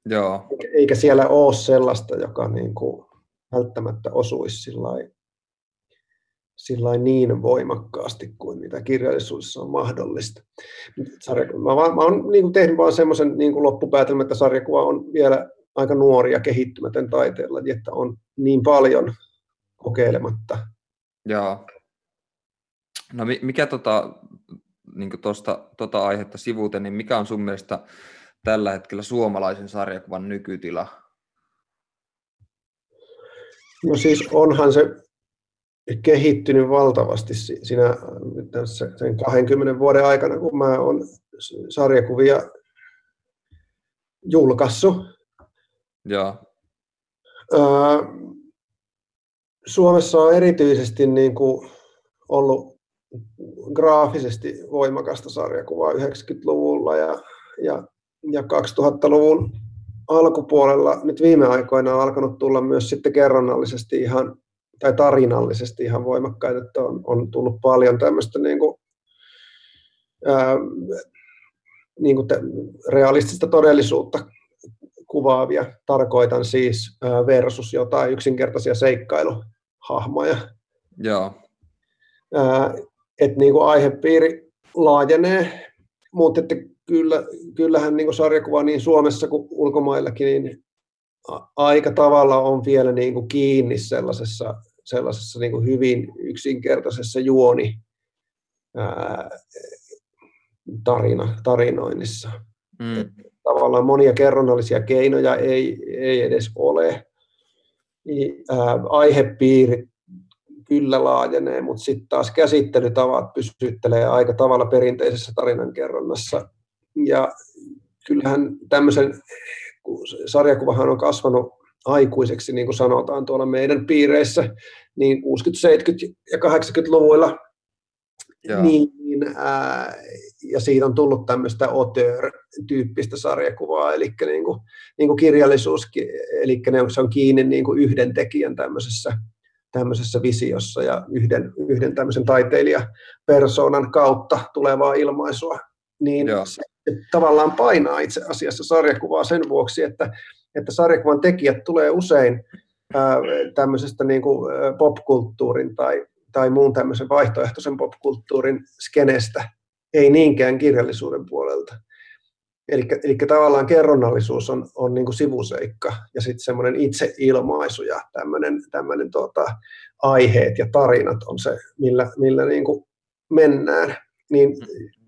Joo.
Eikä siellä ole sellaista, joka niin kuin välttämättä osuisi sillä sillä niin voimakkaasti kuin mitä kirjallisuudessa on mahdollista. Sarjakuva, mä, mä oon niin kuin tehnyt vaan semmoisen niin loppupäätelmän, että sarjakuva on vielä aika nuori ja kehittymätön taiteella, että on niin paljon kokeilematta.
Joo. No mikä tota, niin tuosta tota aihetta sivuuten, niin mikä on sun mielestä tällä hetkellä suomalaisen sarjakuvan nykytila?
No siis onhan se kehittynyt valtavasti siinä sen 20 vuoden aikana, kun mä oon sarjakuvia julkaissut.
Ja.
Suomessa on erityisesti niin kuin ollut graafisesti voimakasta sarjakuvaa 90-luvulla ja, ja, ja 2000-luvun alkupuolella nyt viime aikoina on alkanut tulla myös sitten kerronnallisesti ihan tai tarinallisesti ihan voimakkaita, että on, on tullut paljon tämmöistä niin kuin, ää, niin kuin te, realistista todellisuutta kuvaavia, tarkoitan siis ää, versus jotain yksinkertaisia seikkailuhahmoja.
Joo.
Ää, että niin kuin aihepiiri laajenee, mutta että kyllä, kyllähän niin kuin sarjakuva niin Suomessa kuin ulkomaillakin niin aika tavalla on vielä niin kuin kiinni sellaisessa, sellaisessa niin kuin hyvin yksinkertaisessa juoni ää, tarina, tarinoinnissa. Mm. Tavallaan monia kerronnallisia keinoja ei, ei edes ole. Ää, aihepiirit kyllä laajenee, mutta sitten taas käsittelytavat pysyttelee aika tavalla perinteisessä tarinankerronnassa. Ja kyllähän tämmöisen, sarjakuvahan on kasvanut aikuiseksi, niin kuin sanotaan tuolla meidän piireissä, niin 60-, 70- ja 80-luvuilla, niin, niin, ää, ja siitä on tullut tämmöistä auteur-tyyppistä sarjakuvaa, eli niin kuin, niin kuin kirjallisuus, eli se on kiinni niin kuin yhden tekijän tämmöisessä tämmöisessä visiossa ja yhden, yhden tämmöisen taiteilijapersonan kautta tulevaa ilmaisua, niin Joo. se tavallaan painaa itse asiassa sarjakuvaa sen vuoksi, että, että sarjakuvan tekijät tulee usein tämmöisestä niin kuin popkulttuurin tai, tai muun tämmöisen vaihtoehtoisen popkulttuurin skenestä, ei niinkään kirjallisuuden puolelta. Eli, eli tavallaan kerronnallisuus on, on niin kuin sivuseikka ja sitten semmoinen itseilmaisu ja tämmöinen, tota, aiheet ja tarinat on se, millä, millä niin kuin mennään. Niin, mm-hmm.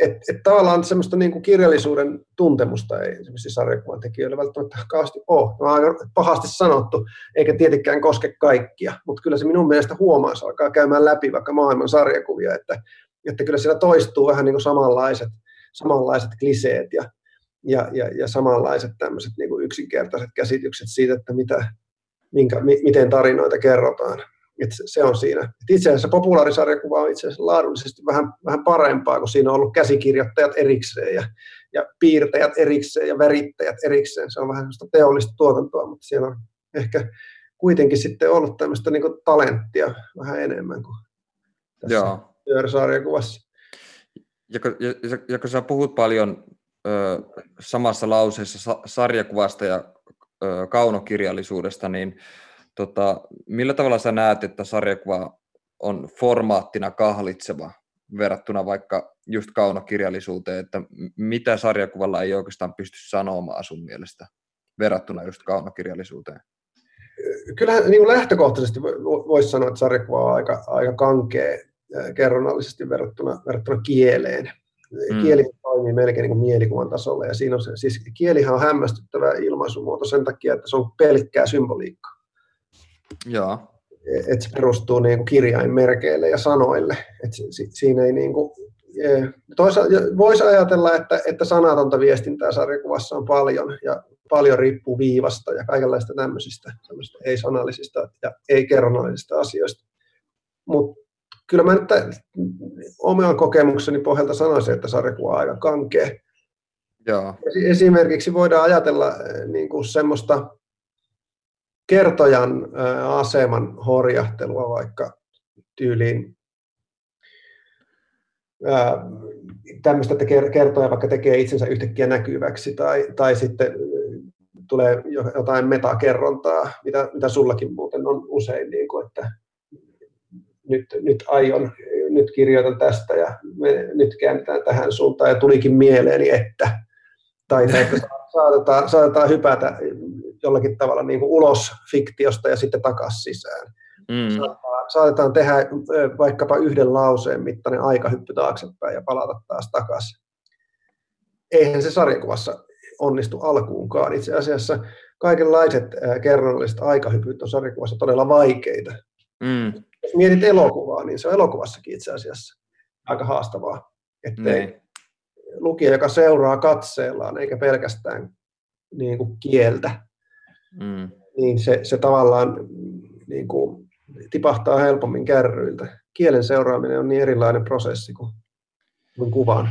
Et, et tavallaan semmoista niin kuin kirjallisuuden tuntemusta ei esimerkiksi sarjakuvan tekijöillä välttämättä kauheasti ole. No, aika pahasti sanottu, eikä tietenkään koske kaikkia, mutta kyllä se minun mielestä huomaa, jos alkaa käymään läpi vaikka maailman sarjakuvia, että, että kyllä siellä toistuu vähän niin kuin samanlaiset – samanlaiset kliseet ja, ja, ja, ja samanlaiset tämmöiset niin kuin yksinkertaiset käsitykset siitä, että mitä, minkä, mi, miten tarinoita kerrotaan. Et se on siinä. Et itse asiassa populaarisarjakuva on itse asiassa laadullisesti vähän, vähän parempaa, kun siinä on ollut käsikirjoittajat erikseen ja, ja piirtäjät erikseen ja värittäjät erikseen. Se on vähän sellaista teollista tuotantoa, mutta siellä on ehkä kuitenkin sitten ollut tämmöistä niin talenttia vähän enemmän kuin tässä Joo. sarjakuvassa
ja, ja, ja kun sä puhut paljon ö, samassa lauseessa sa, sarjakuvasta ja ö, kaunokirjallisuudesta, niin tota, millä tavalla sä näet, että sarjakuva on formaattina kahlitseva verrattuna vaikka just kaunokirjallisuuteen, että mitä sarjakuvalla ei oikeastaan pysty sanomaan sun mielestä verrattuna just kaunokirjallisuuteen?
Kyllähän niin lähtökohtaisesti voisi sanoa, että sarjakuva on aika, aika kankea kerronnallisesti verrattuna, verrattuna kieleen. Mm. Kieli toimii melkein niin kuin mielikuvan tasolla, ja siinä on se, siis kielihän on hämmästyttävä ilmaisumuoto sen takia, että se on pelkkää symboliikkaa.
Joo.
Et se perustuu niin kuin kirjainmerkeille ja sanoille. Et si, siinä ei niin kuin, e, toisaalta voisi ajatella, että, että sanatonta viestintää sarjakuvassa on paljon, ja paljon riippuu viivasta ja kaikenlaista tämmöisistä ei-sanallisista ja ei-kerronnallisista asioista. Mutta kyllä mä nyt oman kokemukseni pohjalta sanoisin, että sarjakuva on aika kankea.
Joo.
Esimerkiksi voidaan ajatella eh, niin kuin semmoista kertojan aseman horjahtelua vaikka tyyliin tämmöistä, että kertoja vaikka tekee itsensä yhtäkkiä näkyväksi tai, tai sitten tulee jotain metakerrontaa, mitä, mitä sullakin muuten on usein, niin kuin, että nyt, nyt aion, nyt kirjoitan tästä ja me nyt käännetään tähän suuntaan ja tulikin mieleeni, että. Tai että saatetaan, saatetaan hypätä jollakin tavalla niin kuin ulos fiktiosta ja sitten takaisin sisään. Mm. Saatetaan, saatetaan tehdä vaikkapa yhden lauseen mittainen aikahyppy taaksepäin ja palata taas takaisin. Eihän se sarjakuvassa onnistu alkuunkaan. Itse asiassa kaikenlaiset kerronnalliset aikahypyt on sarjakuvassa todella vaikeita.
Mm
jos mietit elokuvaa, niin se on elokuvassakin itse asiassa aika haastavaa. Että niin. lukija, joka seuraa katseellaan, eikä pelkästään niin kuin kieltä,
mm.
niin se, se tavallaan niin kuin, tipahtaa helpommin kärryiltä. Kielen seuraaminen on niin erilainen prosessi kuin, kuin kuvan.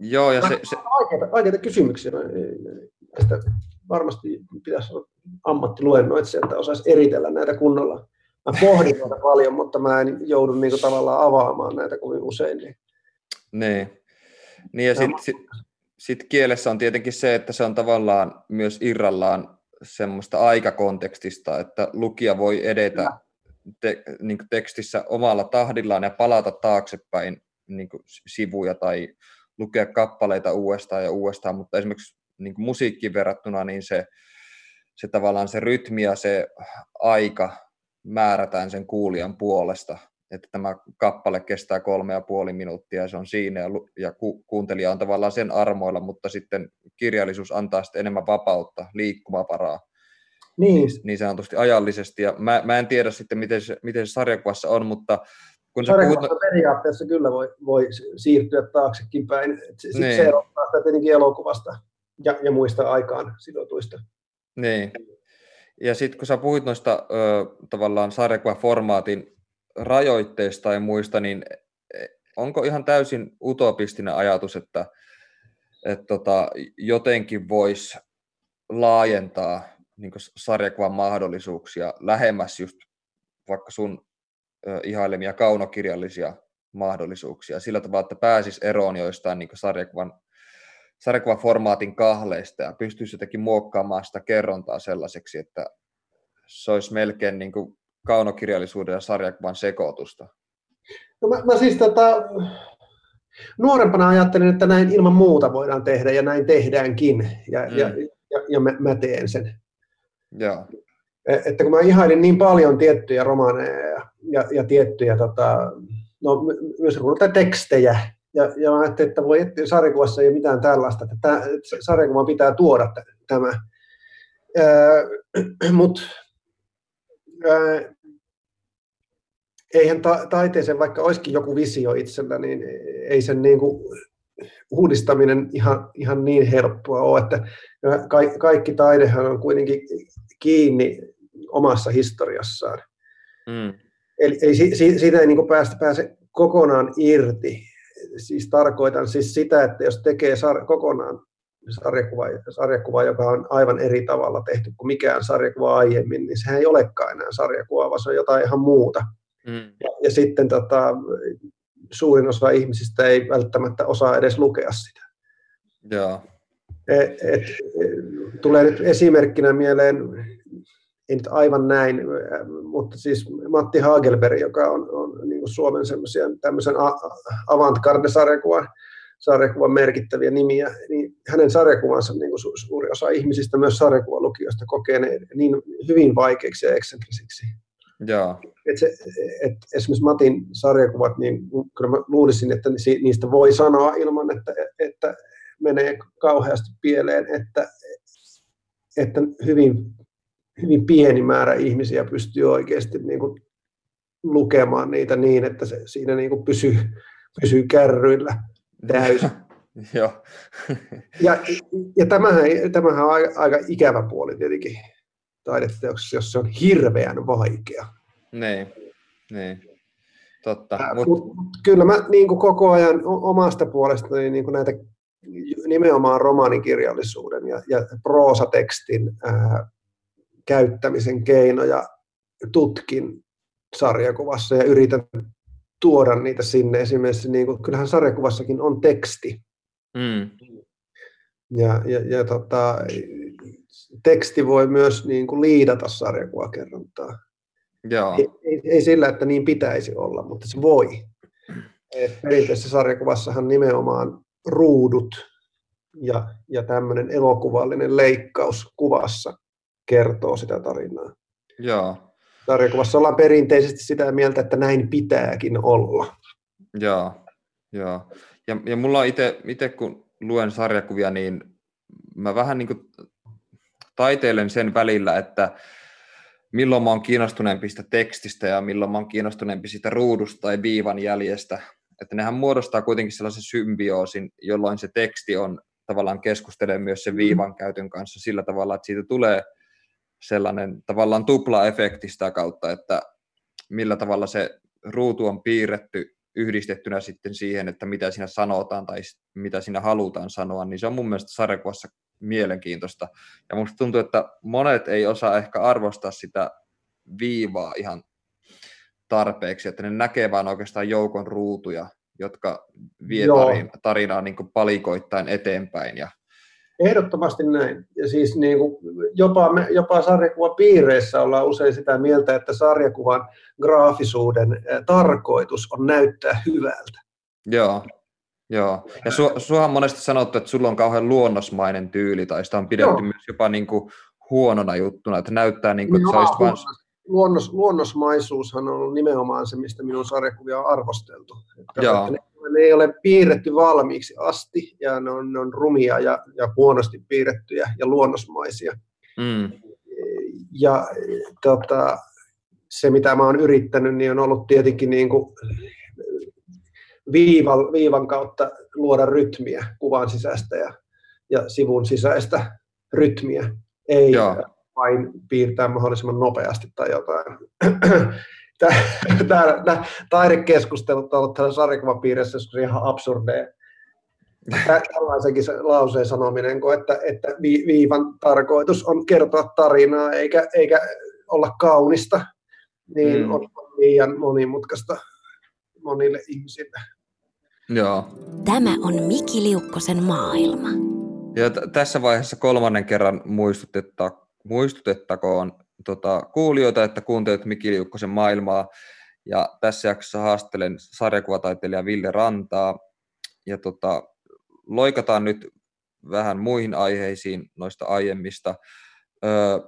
Joo, ja se, se...
Aikeita, aikeita kysymyksiä. Tästä varmasti pitäisi olla ammattiluennoitsija, että osaisi eritellä näitä kunnolla mä pohdin näitä paljon, mutta mä en joudu niin kuin tavallaan avaamaan näitä kovin usein. Niin,
niin. niin ja sitten sit, sit kielessä on tietenkin se, että se on tavallaan myös irrallaan semmoista aikakontekstista, että lukija voi edetä te, niin tekstissä omalla tahdillaan ja palata taaksepäin niin sivuja tai lukea kappaleita uudestaan ja uudestaan, mutta esimerkiksi niin musiikkiin verrattuna niin se, se tavallaan se rytmi ja se aika määrätään sen kuulijan puolesta, että tämä kappale kestää kolme ja puoli minuuttia ja se on siinä ja, ja ku, kuuntelija on tavallaan sen armoilla, mutta sitten kirjallisuus antaa sitten enemmän vapautta, liikkumavaraa niin, niin, niin sanotusti ajallisesti. Ja mä, mä en tiedä sitten, miten se, miten se sarjakuvassa on, mutta
kun Sarjakuvassa puhut... periaatteessa kyllä voi, voi siirtyä taaksekin päin. Sitten niin. se erottaa sitä tietenkin elokuvasta ja, ja muista aikaan sidotuista.
Niin. Ja sitten kun sä puhuit noista ö, tavallaan sarjakuvaformaatin rajoitteista ja muista, niin e, onko ihan täysin utopistinen ajatus, että, että tota, jotenkin voisi laajentaa niin sarjakuvan mahdollisuuksia lähemmäs just vaikka sun ihailemia kaunokirjallisia mahdollisuuksia? Sillä tavalla, että pääsis eroon joistain niin sarjakuvan, sarjakuvan formaatin kahleista ja pystyisi jotenkin muokkaamaan sitä kerrontaa sellaiseksi, että se olisi melkein niin kuin kaunokirjallisuuden ja sarjakuvan sekoitusta?
No mä, mä siis tota, nuorempana ajattelin, että näin ilman muuta voidaan tehdä ja näin tehdäänkin ja, mm. ja, ja, ja mä, mä teen sen.
Joo.
E, että kun mä ihailin niin paljon tiettyjä romaaneja ja, ja, ja tiettyjä tota, no, myös tekstejä, ja, ja mä ajattelin, että voi että sarjakuvassa ei ole mitään tällaista, että tämä, sarjakuvan pitää tuoda tämä. [clears throat] Mutta eihän ta- taiteeseen, vaikka olisikin joku visio itsellä, niin ei sen niin kuin uudistaminen ihan, ihan niin helppoa ole, että ka- kaikki taidehan on kuitenkin kiinni omassa historiassaan. Mm. Eli ei, siitä ei niin kuin päästä, pääse kokonaan irti. Siis tarkoitan siis sitä, että jos tekee sar- kokonaan sarjakuva, sarjakuva, joka on aivan eri tavalla tehty kuin mikään sarjakuva aiemmin, niin sehän ei olekaan enää sarjakuva, vaan se on jotain ihan muuta. Mm. Ja, ja sitten tota, suurin osa ihmisistä ei välttämättä osaa edes lukea sitä.
Joo.
Et, et, tulee nyt esimerkkinä mieleen, ei nyt aivan näin, mutta siis Matti Hagelberg, joka on, on niin kuin Suomen tämmöisen avantgarde-sarjakuvan sarjakuvan merkittäviä nimiä, niin hänen sarjakuvansa niin kuin su- suuri osa ihmisistä, myös sarjakuvalukijoista, kokee ne niin hyvin vaikeiksi ja eksentrisiksi.
Joo.
Et se, et esimerkiksi Matin sarjakuvat, niin kyllä mä luulisin, että niistä voi sanoa ilman, että, että menee kauheasti pieleen, että, että hyvin, hyvin pieni määrä ihmisiä pystyy oikeasti niin kuin lukemaan niitä niin, että se siinä niin kuin pysyy, pysyy kärryillä täysin. [laughs]
Joo.
ja, ja tämähän, tämähän on aika, aika ikävä puoli tietenkin taideteoksessa, jos se on hirveän vaikea.
Niin, niin. Totta. Äh,
mut... Mut, kyllä mä niin kuin koko ajan omasta puolestani niin kuin näitä nimenomaan romaanikirjallisuuden ja, ja proosatekstin ää, käyttämisen keinoja tutkin sarjakuvassa ja yritän tuoda niitä sinne. Esimerkiksi niin kuin, kyllähän sarjakuvassakin on teksti. Mm. Ja, ja, ja tota, teksti voi myös niin kuin liidata sarjakuvakerrontaa.
Joo.
Ei, ei, ei sillä, että niin pitäisi olla, mutta se voi. Et perinteisessä sarjakuvassahan nimenomaan ruudut ja, ja tämmöinen elokuvallinen leikkaus kuvassa kertoo sitä tarinaa.
Joo
sarjakuvassa ollaan perinteisesti sitä mieltä, että näin pitääkin olla.
Joo, joo. Ja, ja mulla on itse, kun luen sarjakuvia, niin mä vähän niin kuin taiteilen sen välillä, että milloin mä oon kiinnostuneempi sitä tekstistä ja milloin mä oon kiinnostuneempi sitä ruudusta tai viivan jäljestä. Että nehän muodostaa kuitenkin sellaisen symbioosin, jolloin se teksti on tavallaan keskustelee myös sen viivan käytön kanssa sillä tavalla, että siitä tulee – sellainen tavallaan tupla-efekti sitä kautta, että millä tavalla se ruutu on piirretty yhdistettynä sitten siihen, että mitä siinä sanotaan tai mitä siinä halutaan sanoa, niin se on mun mielestä sarjakuvassa mielenkiintoista. Ja musta tuntuu, että monet ei osaa ehkä arvostaa sitä viivaa ihan tarpeeksi, että ne näkee vaan oikeastaan joukon ruutuja, jotka vie Joo. tarinaa niin kuin palikoittain eteenpäin ja
Ehdottomasti näin. Ja siis niin kuin jopa, me, jopa sarjakuvapiireissä ollaan usein sitä mieltä, että sarjakuvan graafisuuden tarkoitus on näyttää hyvältä.
Joo, Joo, ja su, suha on monesti sanottu, että sulla on kauhean luonnosmainen tyyli, tai sitä on pidetty Joo. myös jopa niin kuin huonona juttuna, että näyttää niin kuin, että
Joo, vain... luonnos, luonnosmaisuushan on ollut nimenomaan se, mistä minun sarjakuvia on arvosteltu. Että, Joo. Ne, ne ei ole piirretty valmiiksi asti, ja ne on, ne on rumia ja, ja huonosti piirrettyjä ja luonnosmaisia. Mm. Ja tota, se, mitä mä oon yrittänyt, niin on ollut tietenkin niin kuin viivan, viivan kautta luoda rytmiä kuvan sisäistä ja, ja sivun sisäistä rytmiä, ei Joo. vain piirtää mahdollisimman nopeasti tai jotain. Tämä taidekeskustelut on ollut täällä sarjakuvapiirissä joskus ihan absurdeja. Tällaisenkin lauseen sanominen, että, että viivan tarkoitus on kertoa tarinaa eikä, eikä olla kaunista, niin mm. on liian monimutkaista monille ihmisille.
Joo.
Tämä on Miki Liukkosen maailma.
Ja t- tässä vaiheessa kolmannen kerran muistutetta, muistutettakoon tota, kuulijoita, että kuuntelet Miki Liukkosen maailmaa. Ja tässä jaksossa haastelen sarjakuvataiteilija Ville Rantaa. Ja tota, loikataan nyt vähän muihin aiheisiin noista aiemmista. Öö,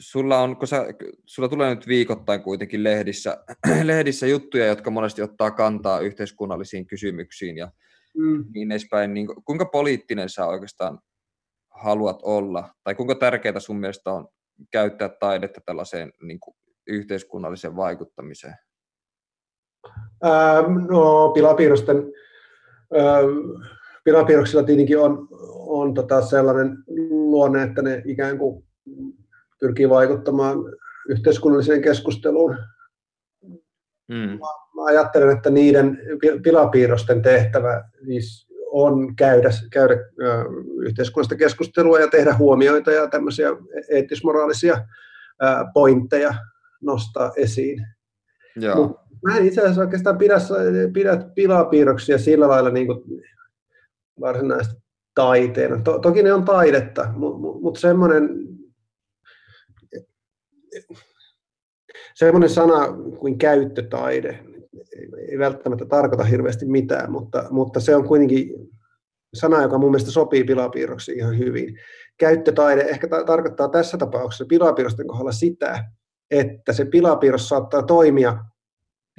sulla, on, kun sä, sulla tulee nyt viikoittain kuitenkin lehdissä, [clears throat] lehdissä juttuja, jotka monesti ottaa kantaa yhteiskunnallisiin kysymyksiin ja mm. niin edespäin. Niin kuinka poliittinen sä oikeastaan haluat olla? Tai kuinka tärkeää sun mielestä on käyttää taidetta tällaiseen niin kuin yhteiskunnalliseen vaikuttamiseen?
Ähm, no, pilapiirrosten, ähm, pilapiirroksilla tietenkin on, on tota sellainen luonne, että ne ikään kuin pyrkii vaikuttamaan yhteiskunnalliseen keskusteluun. Mm. Mä, mä ajattelen, että niiden pilapiirrosten tehtävä siis on käydä, käydä yhteiskunnallista keskustelua ja tehdä huomioita ja tämmöisiä eettismoraalisia pointteja nostaa esiin. Joo. mä en itse asiassa oikeastaan pidä, pidä pilapiirroksia sillä lailla niin kuin varsinaisesti taiteena. To, toki ne on taidetta, mutta mut semmoinen semmoinen sana kuin käyttötaide ei välttämättä tarkoita hirveästi mitään, mutta, mutta se on kuitenkin sana, joka mun mielestä sopii pilapiirroksiin ihan hyvin. Käyttötaide ehkä ta- tarkoittaa tässä tapauksessa pilapiirrosten kohdalla sitä, että se pilapiirros saattaa toimia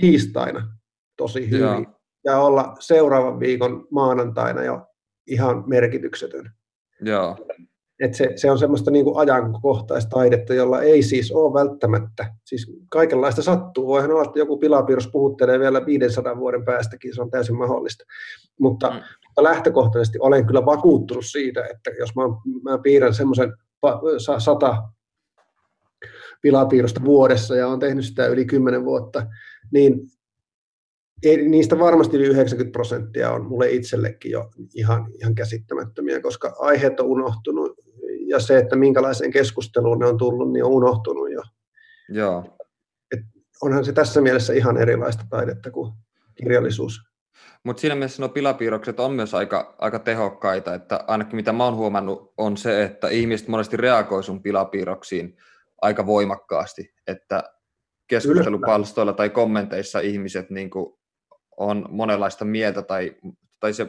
tiistaina tosi hyvin Joo. ja olla seuraavan viikon maanantaina jo ihan merkityksetön.
Joo.
Et se, se on semmoista niin kuin ajankohtaistaidetta, jolla ei siis ole välttämättä, siis kaikenlaista sattuu. Voihan olla, että joku pilapiirros puhuttelee vielä 500 vuoden päästäkin, se on täysin mahdollista. Mutta, mm. mutta lähtökohtaisesti olen kyllä vakuuttunut siitä, että jos mä, mä piirrän semmoisen sata pilapiirrosta vuodessa ja on tehnyt sitä yli 10 vuotta, niin niistä varmasti yli 90 prosenttia on mulle itsellekin jo ihan, ihan käsittämättömiä, koska aiheet on unohtunut ja se, että minkälaiseen keskusteluun ne on tullut, niin on unohtunut jo.
Joo.
Et onhan se tässä mielessä ihan erilaista taidetta kuin kirjallisuus.
Mutta siinä mielessä nuo pilapiirrokset on myös aika, aika tehokkaita, että ainakin mitä mä oon huomannut on se, että ihmiset monesti reagoi sun pilapiirroksiin aika voimakkaasti, että keskustelupalstoilla tai kommenteissa ihmiset niin kuin on monenlaista mieltä tai, tai se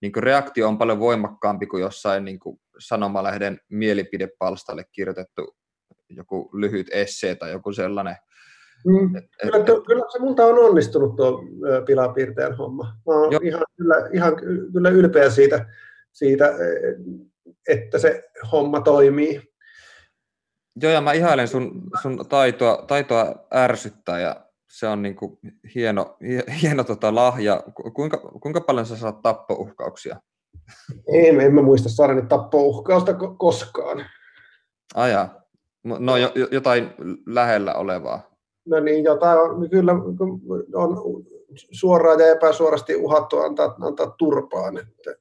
niin kuin reaktio on paljon voimakkaampi kuin jossain niin kuin sanomalehden mielipidepalstalle kirjoitettu joku lyhyt essee tai joku sellainen.
Mm, et, kyllä, et, kyllä se multa on onnistunut tuo pilapiirteen homma. Mä oon ihan, kyllä, ihan kyllä ylpeä siitä, siitä, että se homma toimii.
Joo, ja mä ihailen sun, sun taitoa, taitoa ärsyttää ja se on niin kuin hieno, hieno tota lahja. Kuinka, kuinka paljon sä saat tappouhkauksia?
En, en mä muista saarani tappouhkausta koskaan.
Aja. No jo, jotain lähellä olevaa.
No niin, jotain on, kyllä on suoraan ja epäsuorasti uhattu antaa, antaa turpaan. Että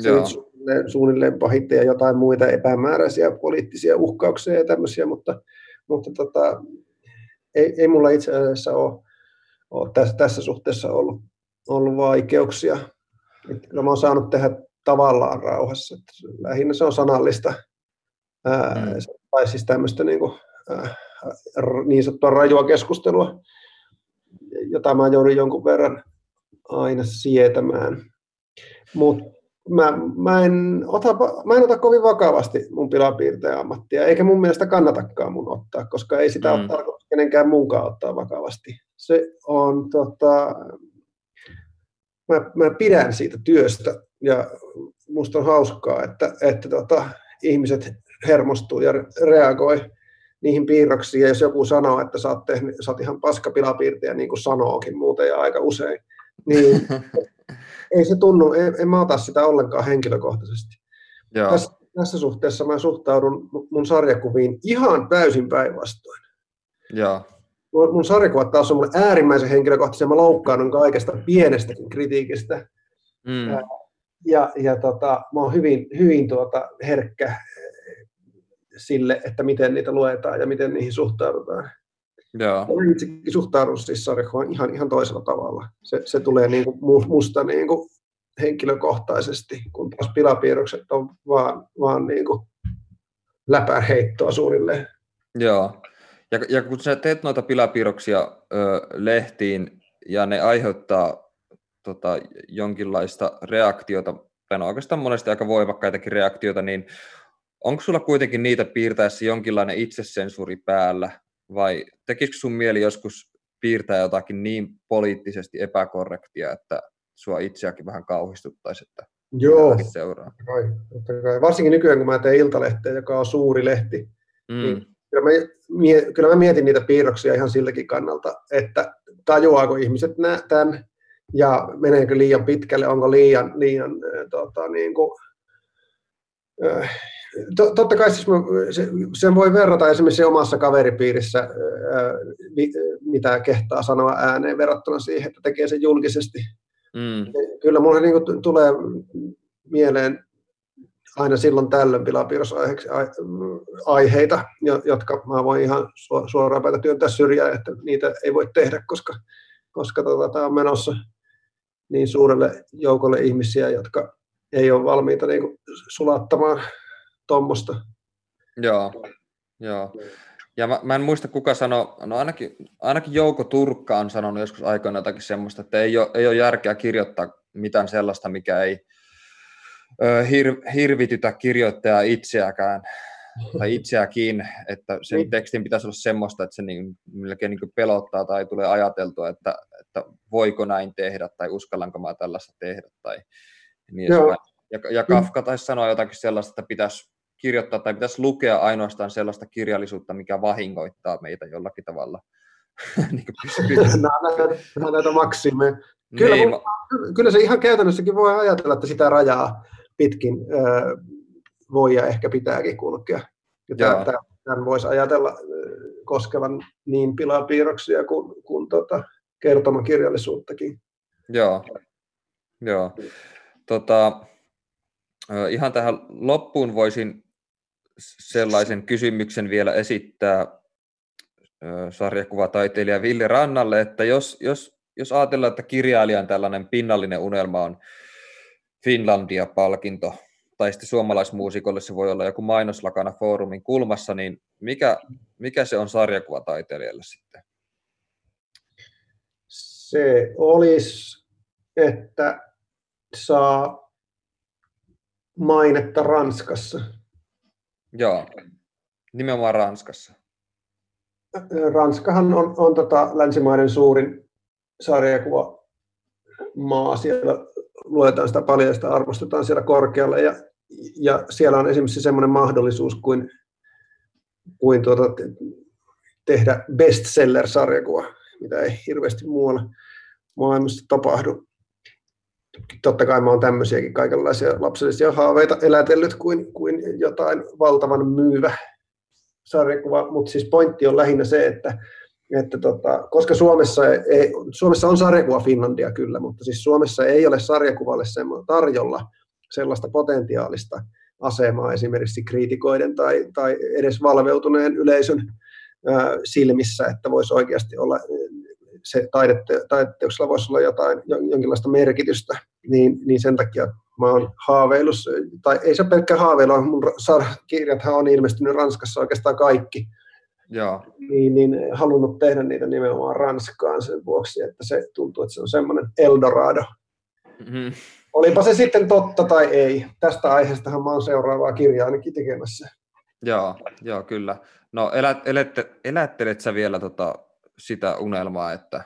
se Joo. suunnilleen, suunnilleen pahitte ja jotain muita epämääräisiä poliittisia uhkauksia ja tämmöisiä, mutta, mutta tota, ei, ei mulla itse asiassa ole, ole tässä, tässä suhteessa ollut, ollut vaikeuksia. Et kyllä mä oon saanut tehdä tavallaan rauhassa. Että lähinnä se on sanallista, ää, mm. tai siis tämmöistä niin, kuin, ää, niin sanottua rajua keskustelua, jota mä joudun jonkun verran aina sietämään. Mutta mä, mä, en ota, mä en ota kovin vakavasti mun pilapiirteen ammattia, eikä mun mielestä kannatakaan mun ottaa, koska ei sitä mm. ole tarkoitus kenenkään muunkaan ottaa vakavasti. Se on, tota, mä, mä pidän siitä työstä ja musta on hauskaa, että, että tota, ihmiset hermostuu ja reagoi niihin piirroksiin, ja jos joku sanoo, että sä oot, tehnyt, sä oot ihan paskapilapiirtejä, niin kuin sanookin muuten ja aika usein, niin [laughs] ei se tunnu, en, en mä ota sitä ollenkaan henkilökohtaisesti. Joo. Tässä, tässä suhteessa mä suhtaudun mun sarjakuviin ihan täysin päinvastoin.
Joo.
Mun sarjakuvat taas on mulle äärimmäisen henkilökohtaisia, mä loukkaannun kaikesta pienestäkin kritiikistä. Mm. Ja, ja tota, mä oon hyvin, hyvin tuota herkkä sille, että miten niitä luetaan ja miten niihin suhtaudutaan.
Joo.
Mä itsekin suhtaudun siis sarjakuvaan ihan, ihan toisella tavalla. Se, se tulee niin kuin musta niin kuin henkilökohtaisesti, kun taas pilapiirrokset on vaan, vaan niin kuin läpäheittoa suunnilleen.
Joo. Ja, ja kun sä teet noita pilapiirroksia ö, lehtiin ja ne aiheuttaa tota, jonkinlaista reaktiota, tai no oikeastaan monesti aika voimakkaitakin reaktioita, niin onko sulla kuitenkin niitä piirtäessä jonkinlainen itsesensuuri päällä, vai tekisikö sun mieli joskus piirtää jotakin niin poliittisesti epäkorrektia, että sua itseäkin vähän kauhistuttaisi, että
Joo, seuraa. Kai, kai. Varsinkin nykyään, kun mä teen Iltalehteä, joka on suuri lehti, mm. niin kyllä mä, mie, kyllä mä mietin niitä piirroksia ihan siltäkin kannalta, että tajuaako ihmiset tämän, ja meneekö liian pitkälle, onko liian, liian tota, niin kuin, äh, totta kai siis sen voi verrata esimerkiksi omassa kaveripiirissä, mitä kehtaa sanoa ääneen verrattuna siihen, että tekee sen julkisesti. Mm. Kyllä mulle niin tulee mieleen aina silloin tällöin pilapiirrosaiheita, jotka mä voin ihan suoraan päätä työntää syrjään, että niitä ei voi tehdä, koska, koska tota, tämä on menossa niin suurelle joukolle ihmisiä, jotka ei ole valmiita niin kuin, sulattamaan tuommoista.
Joo, joo. Ja mä, mä en muista kuka sanoi, no ainakin, ainakin Jouko Turkka on sanonut joskus aikoina jotakin semmoista, että ei ole, ei ole järkeä kirjoittaa mitään sellaista, mikä ei hir, hirvitytä kirjoittajaa itseäkään tai itseäkin, että sen niin. tekstin pitäisi olla semmoista, että se niin, melkein niin pelottaa tai tulee ajateltua, että, että voiko näin tehdä tai uskallanko mä tällaista tehdä tai niin ja, ja Kafka taisi sanoa jotakin sellaista, että pitäisi kirjoittaa tai pitäisi lukea ainoastaan sellaista kirjallisuutta, mikä vahingoittaa meitä jollakin tavalla. [laughs]
niin nämä näitä maksimeja. Kyllä, niin, kyllä se ihan käytännössäkin voi ajatella, että sitä rajaa pitkin voi ja ehkä pitääkin kulkea. Ja tämän, tämän voisi ajatella koskevan niin pilapiirroksia kuin, kuin tota, kertomakirjallisuuttakin.
Joo, Joo. Tota, ihan tähän loppuun voisin sellaisen kysymyksen vielä esittää sarjakuvataiteilija Ville Rannalle, että jos, jos, jos ajatellaan, että kirjailijan tällainen pinnallinen unelma on Finlandia-palkinto, tai sitten suomalaismuusikolle se voi olla joku mainoslakana foorumin kulmassa, niin mikä, mikä se on sarjakuvataiteilijalle sitten?
Se olisi, että saa mainetta Ranskassa.
Joo, nimenomaan Ranskassa.
Ranskahan on, on tota länsimaiden suurin sarjakuva maa. Siellä luetaan sitä paljon ja sitä arvostetaan siellä korkealle. Ja, ja siellä on esimerkiksi semmoinen mahdollisuus kuin, kuin tuota, tehdä bestseller-sarjakuva, mitä ei hirveästi muualla maailmassa tapahdu totta kai mä oon tämmöisiäkin kaikenlaisia lapsellisia haaveita elätellyt kuin, kuin jotain valtavan myyvä sarjakuva, mutta siis pointti on lähinnä se, että, että tota, koska Suomessa, ei, Suomessa on sarjakuva Finlandia kyllä, mutta siis Suomessa ei ole sarjakuvalle tarjolla sellaista potentiaalista asemaa esimerkiksi kriitikoiden tai, tai edes valveutuneen yleisön ää, silmissä, että voisi oikeasti olla se taidette, taideteoksella voisi olla jotain, jonkinlaista merkitystä, niin, niin sen takia mä oon haaveillut, tai ei se pelkkä haaveilu, mun kirjathan on ilmestynyt Ranskassa oikeastaan kaikki.
Joo.
Niin, niin halunnut tehdä niitä nimenomaan Ranskaan sen vuoksi, että se tuntuu, että se on semmoinen Eldorado. Mm-hmm. Olipa se sitten totta tai ei. Tästä aiheestahan mä oon seuraavaa kirjaa ainakin tekemässä.
Joo, joo kyllä. No elät, elette, elättelet sä vielä tota, sitä unelmaa, että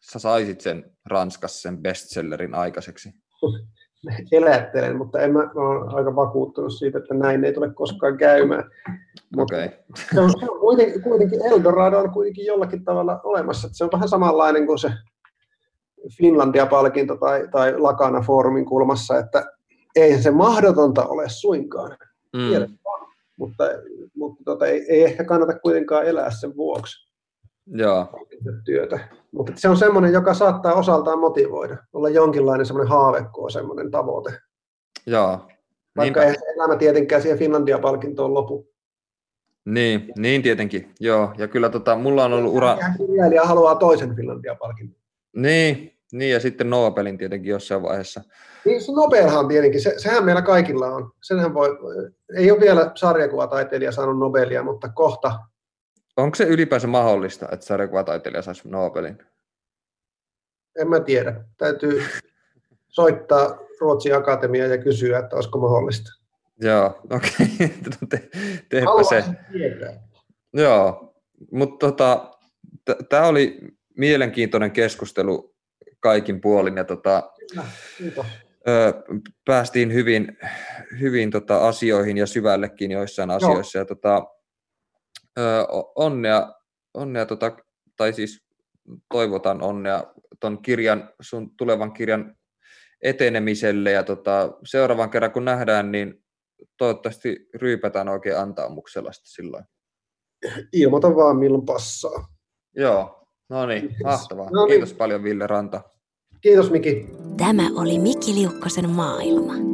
sä saisit sen Ranskassa sen bestsellerin aikaiseksi? [laughs]
Elättelen, mutta en mä, mä olen aika vakuuttunut siitä, että näin ei tule koskaan käymään.
Okei. Okay.
Se on, se on kuitenkin, kuitenkin, Eldorado on kuitenkin jollakin tavalla olemassa. Että se on vähän samanlainen kuin se Finlandia-palkinto tai, tai Lakana Foorumin kulmassa, että ei se mahdotonta ole suinkaan. Mm. mutta, mutta tota, ei, ei ehkä kannata kuitenkaan elää sen vuoksi.
Joo.
työtä. Mutta se on semmoinen, joka saattaa osaltaan motivoida, olla jonkinlainen semmoinen haavekko, semmoinen tavoite.
Joo.
Vaikka Niinpä. ei elämä tietenkään siihen Finlandia-palkintoon lopu.
Niin, niin tietenkin, joo. Ja kyllä tota, mulla on ollut ura...
Kirjailija haluaa toisen Finlandia-palkinton.
Niin, niin, ja sitten Nobelin tietenkin jossain vaiheessa.
Niin, se Nobelhan tietenkin, se, sehän meillä kaikilla on. Senhän voi, ei ole vielä sarjakuvataiteilija saanut Nobelia, mutta kohta
Onko se ylipäänsä mahdollista, että sarjakuvataiteilija saisi Nobelin?
En mä tiedä. Täytyy soittaa Ruotsin Akatemiaan ja kysyä, että olisiko mahdollista.
Joo, [laughs] okei. Okay. Te, teepä se. Tietää. Joo, mutta tota, tämä oli mielenkiintoinen keskustelu kaikin puolin ja tota,
Kiitos.
Ö, päästiin hyvin, hyvin tota asioihin ja syvällekin joissain Joo. asioissa. Ja tota, onnea, onnea tota, tai siis toivotan onnea ton kirjan, sun tulevan kirjan etenemiselle ja tota, seuraavan kerran kun nähdään, niin toivottavasti ryypätään oikein antaumuksella silloin.
Ilmoita vaan milloin passaa.
Joo, no niin, mahtavaa. No niin. Kiitos paljon Ville Ranta.
Kiitos Miki.
Tämä oli Miki Liukkosen maailma.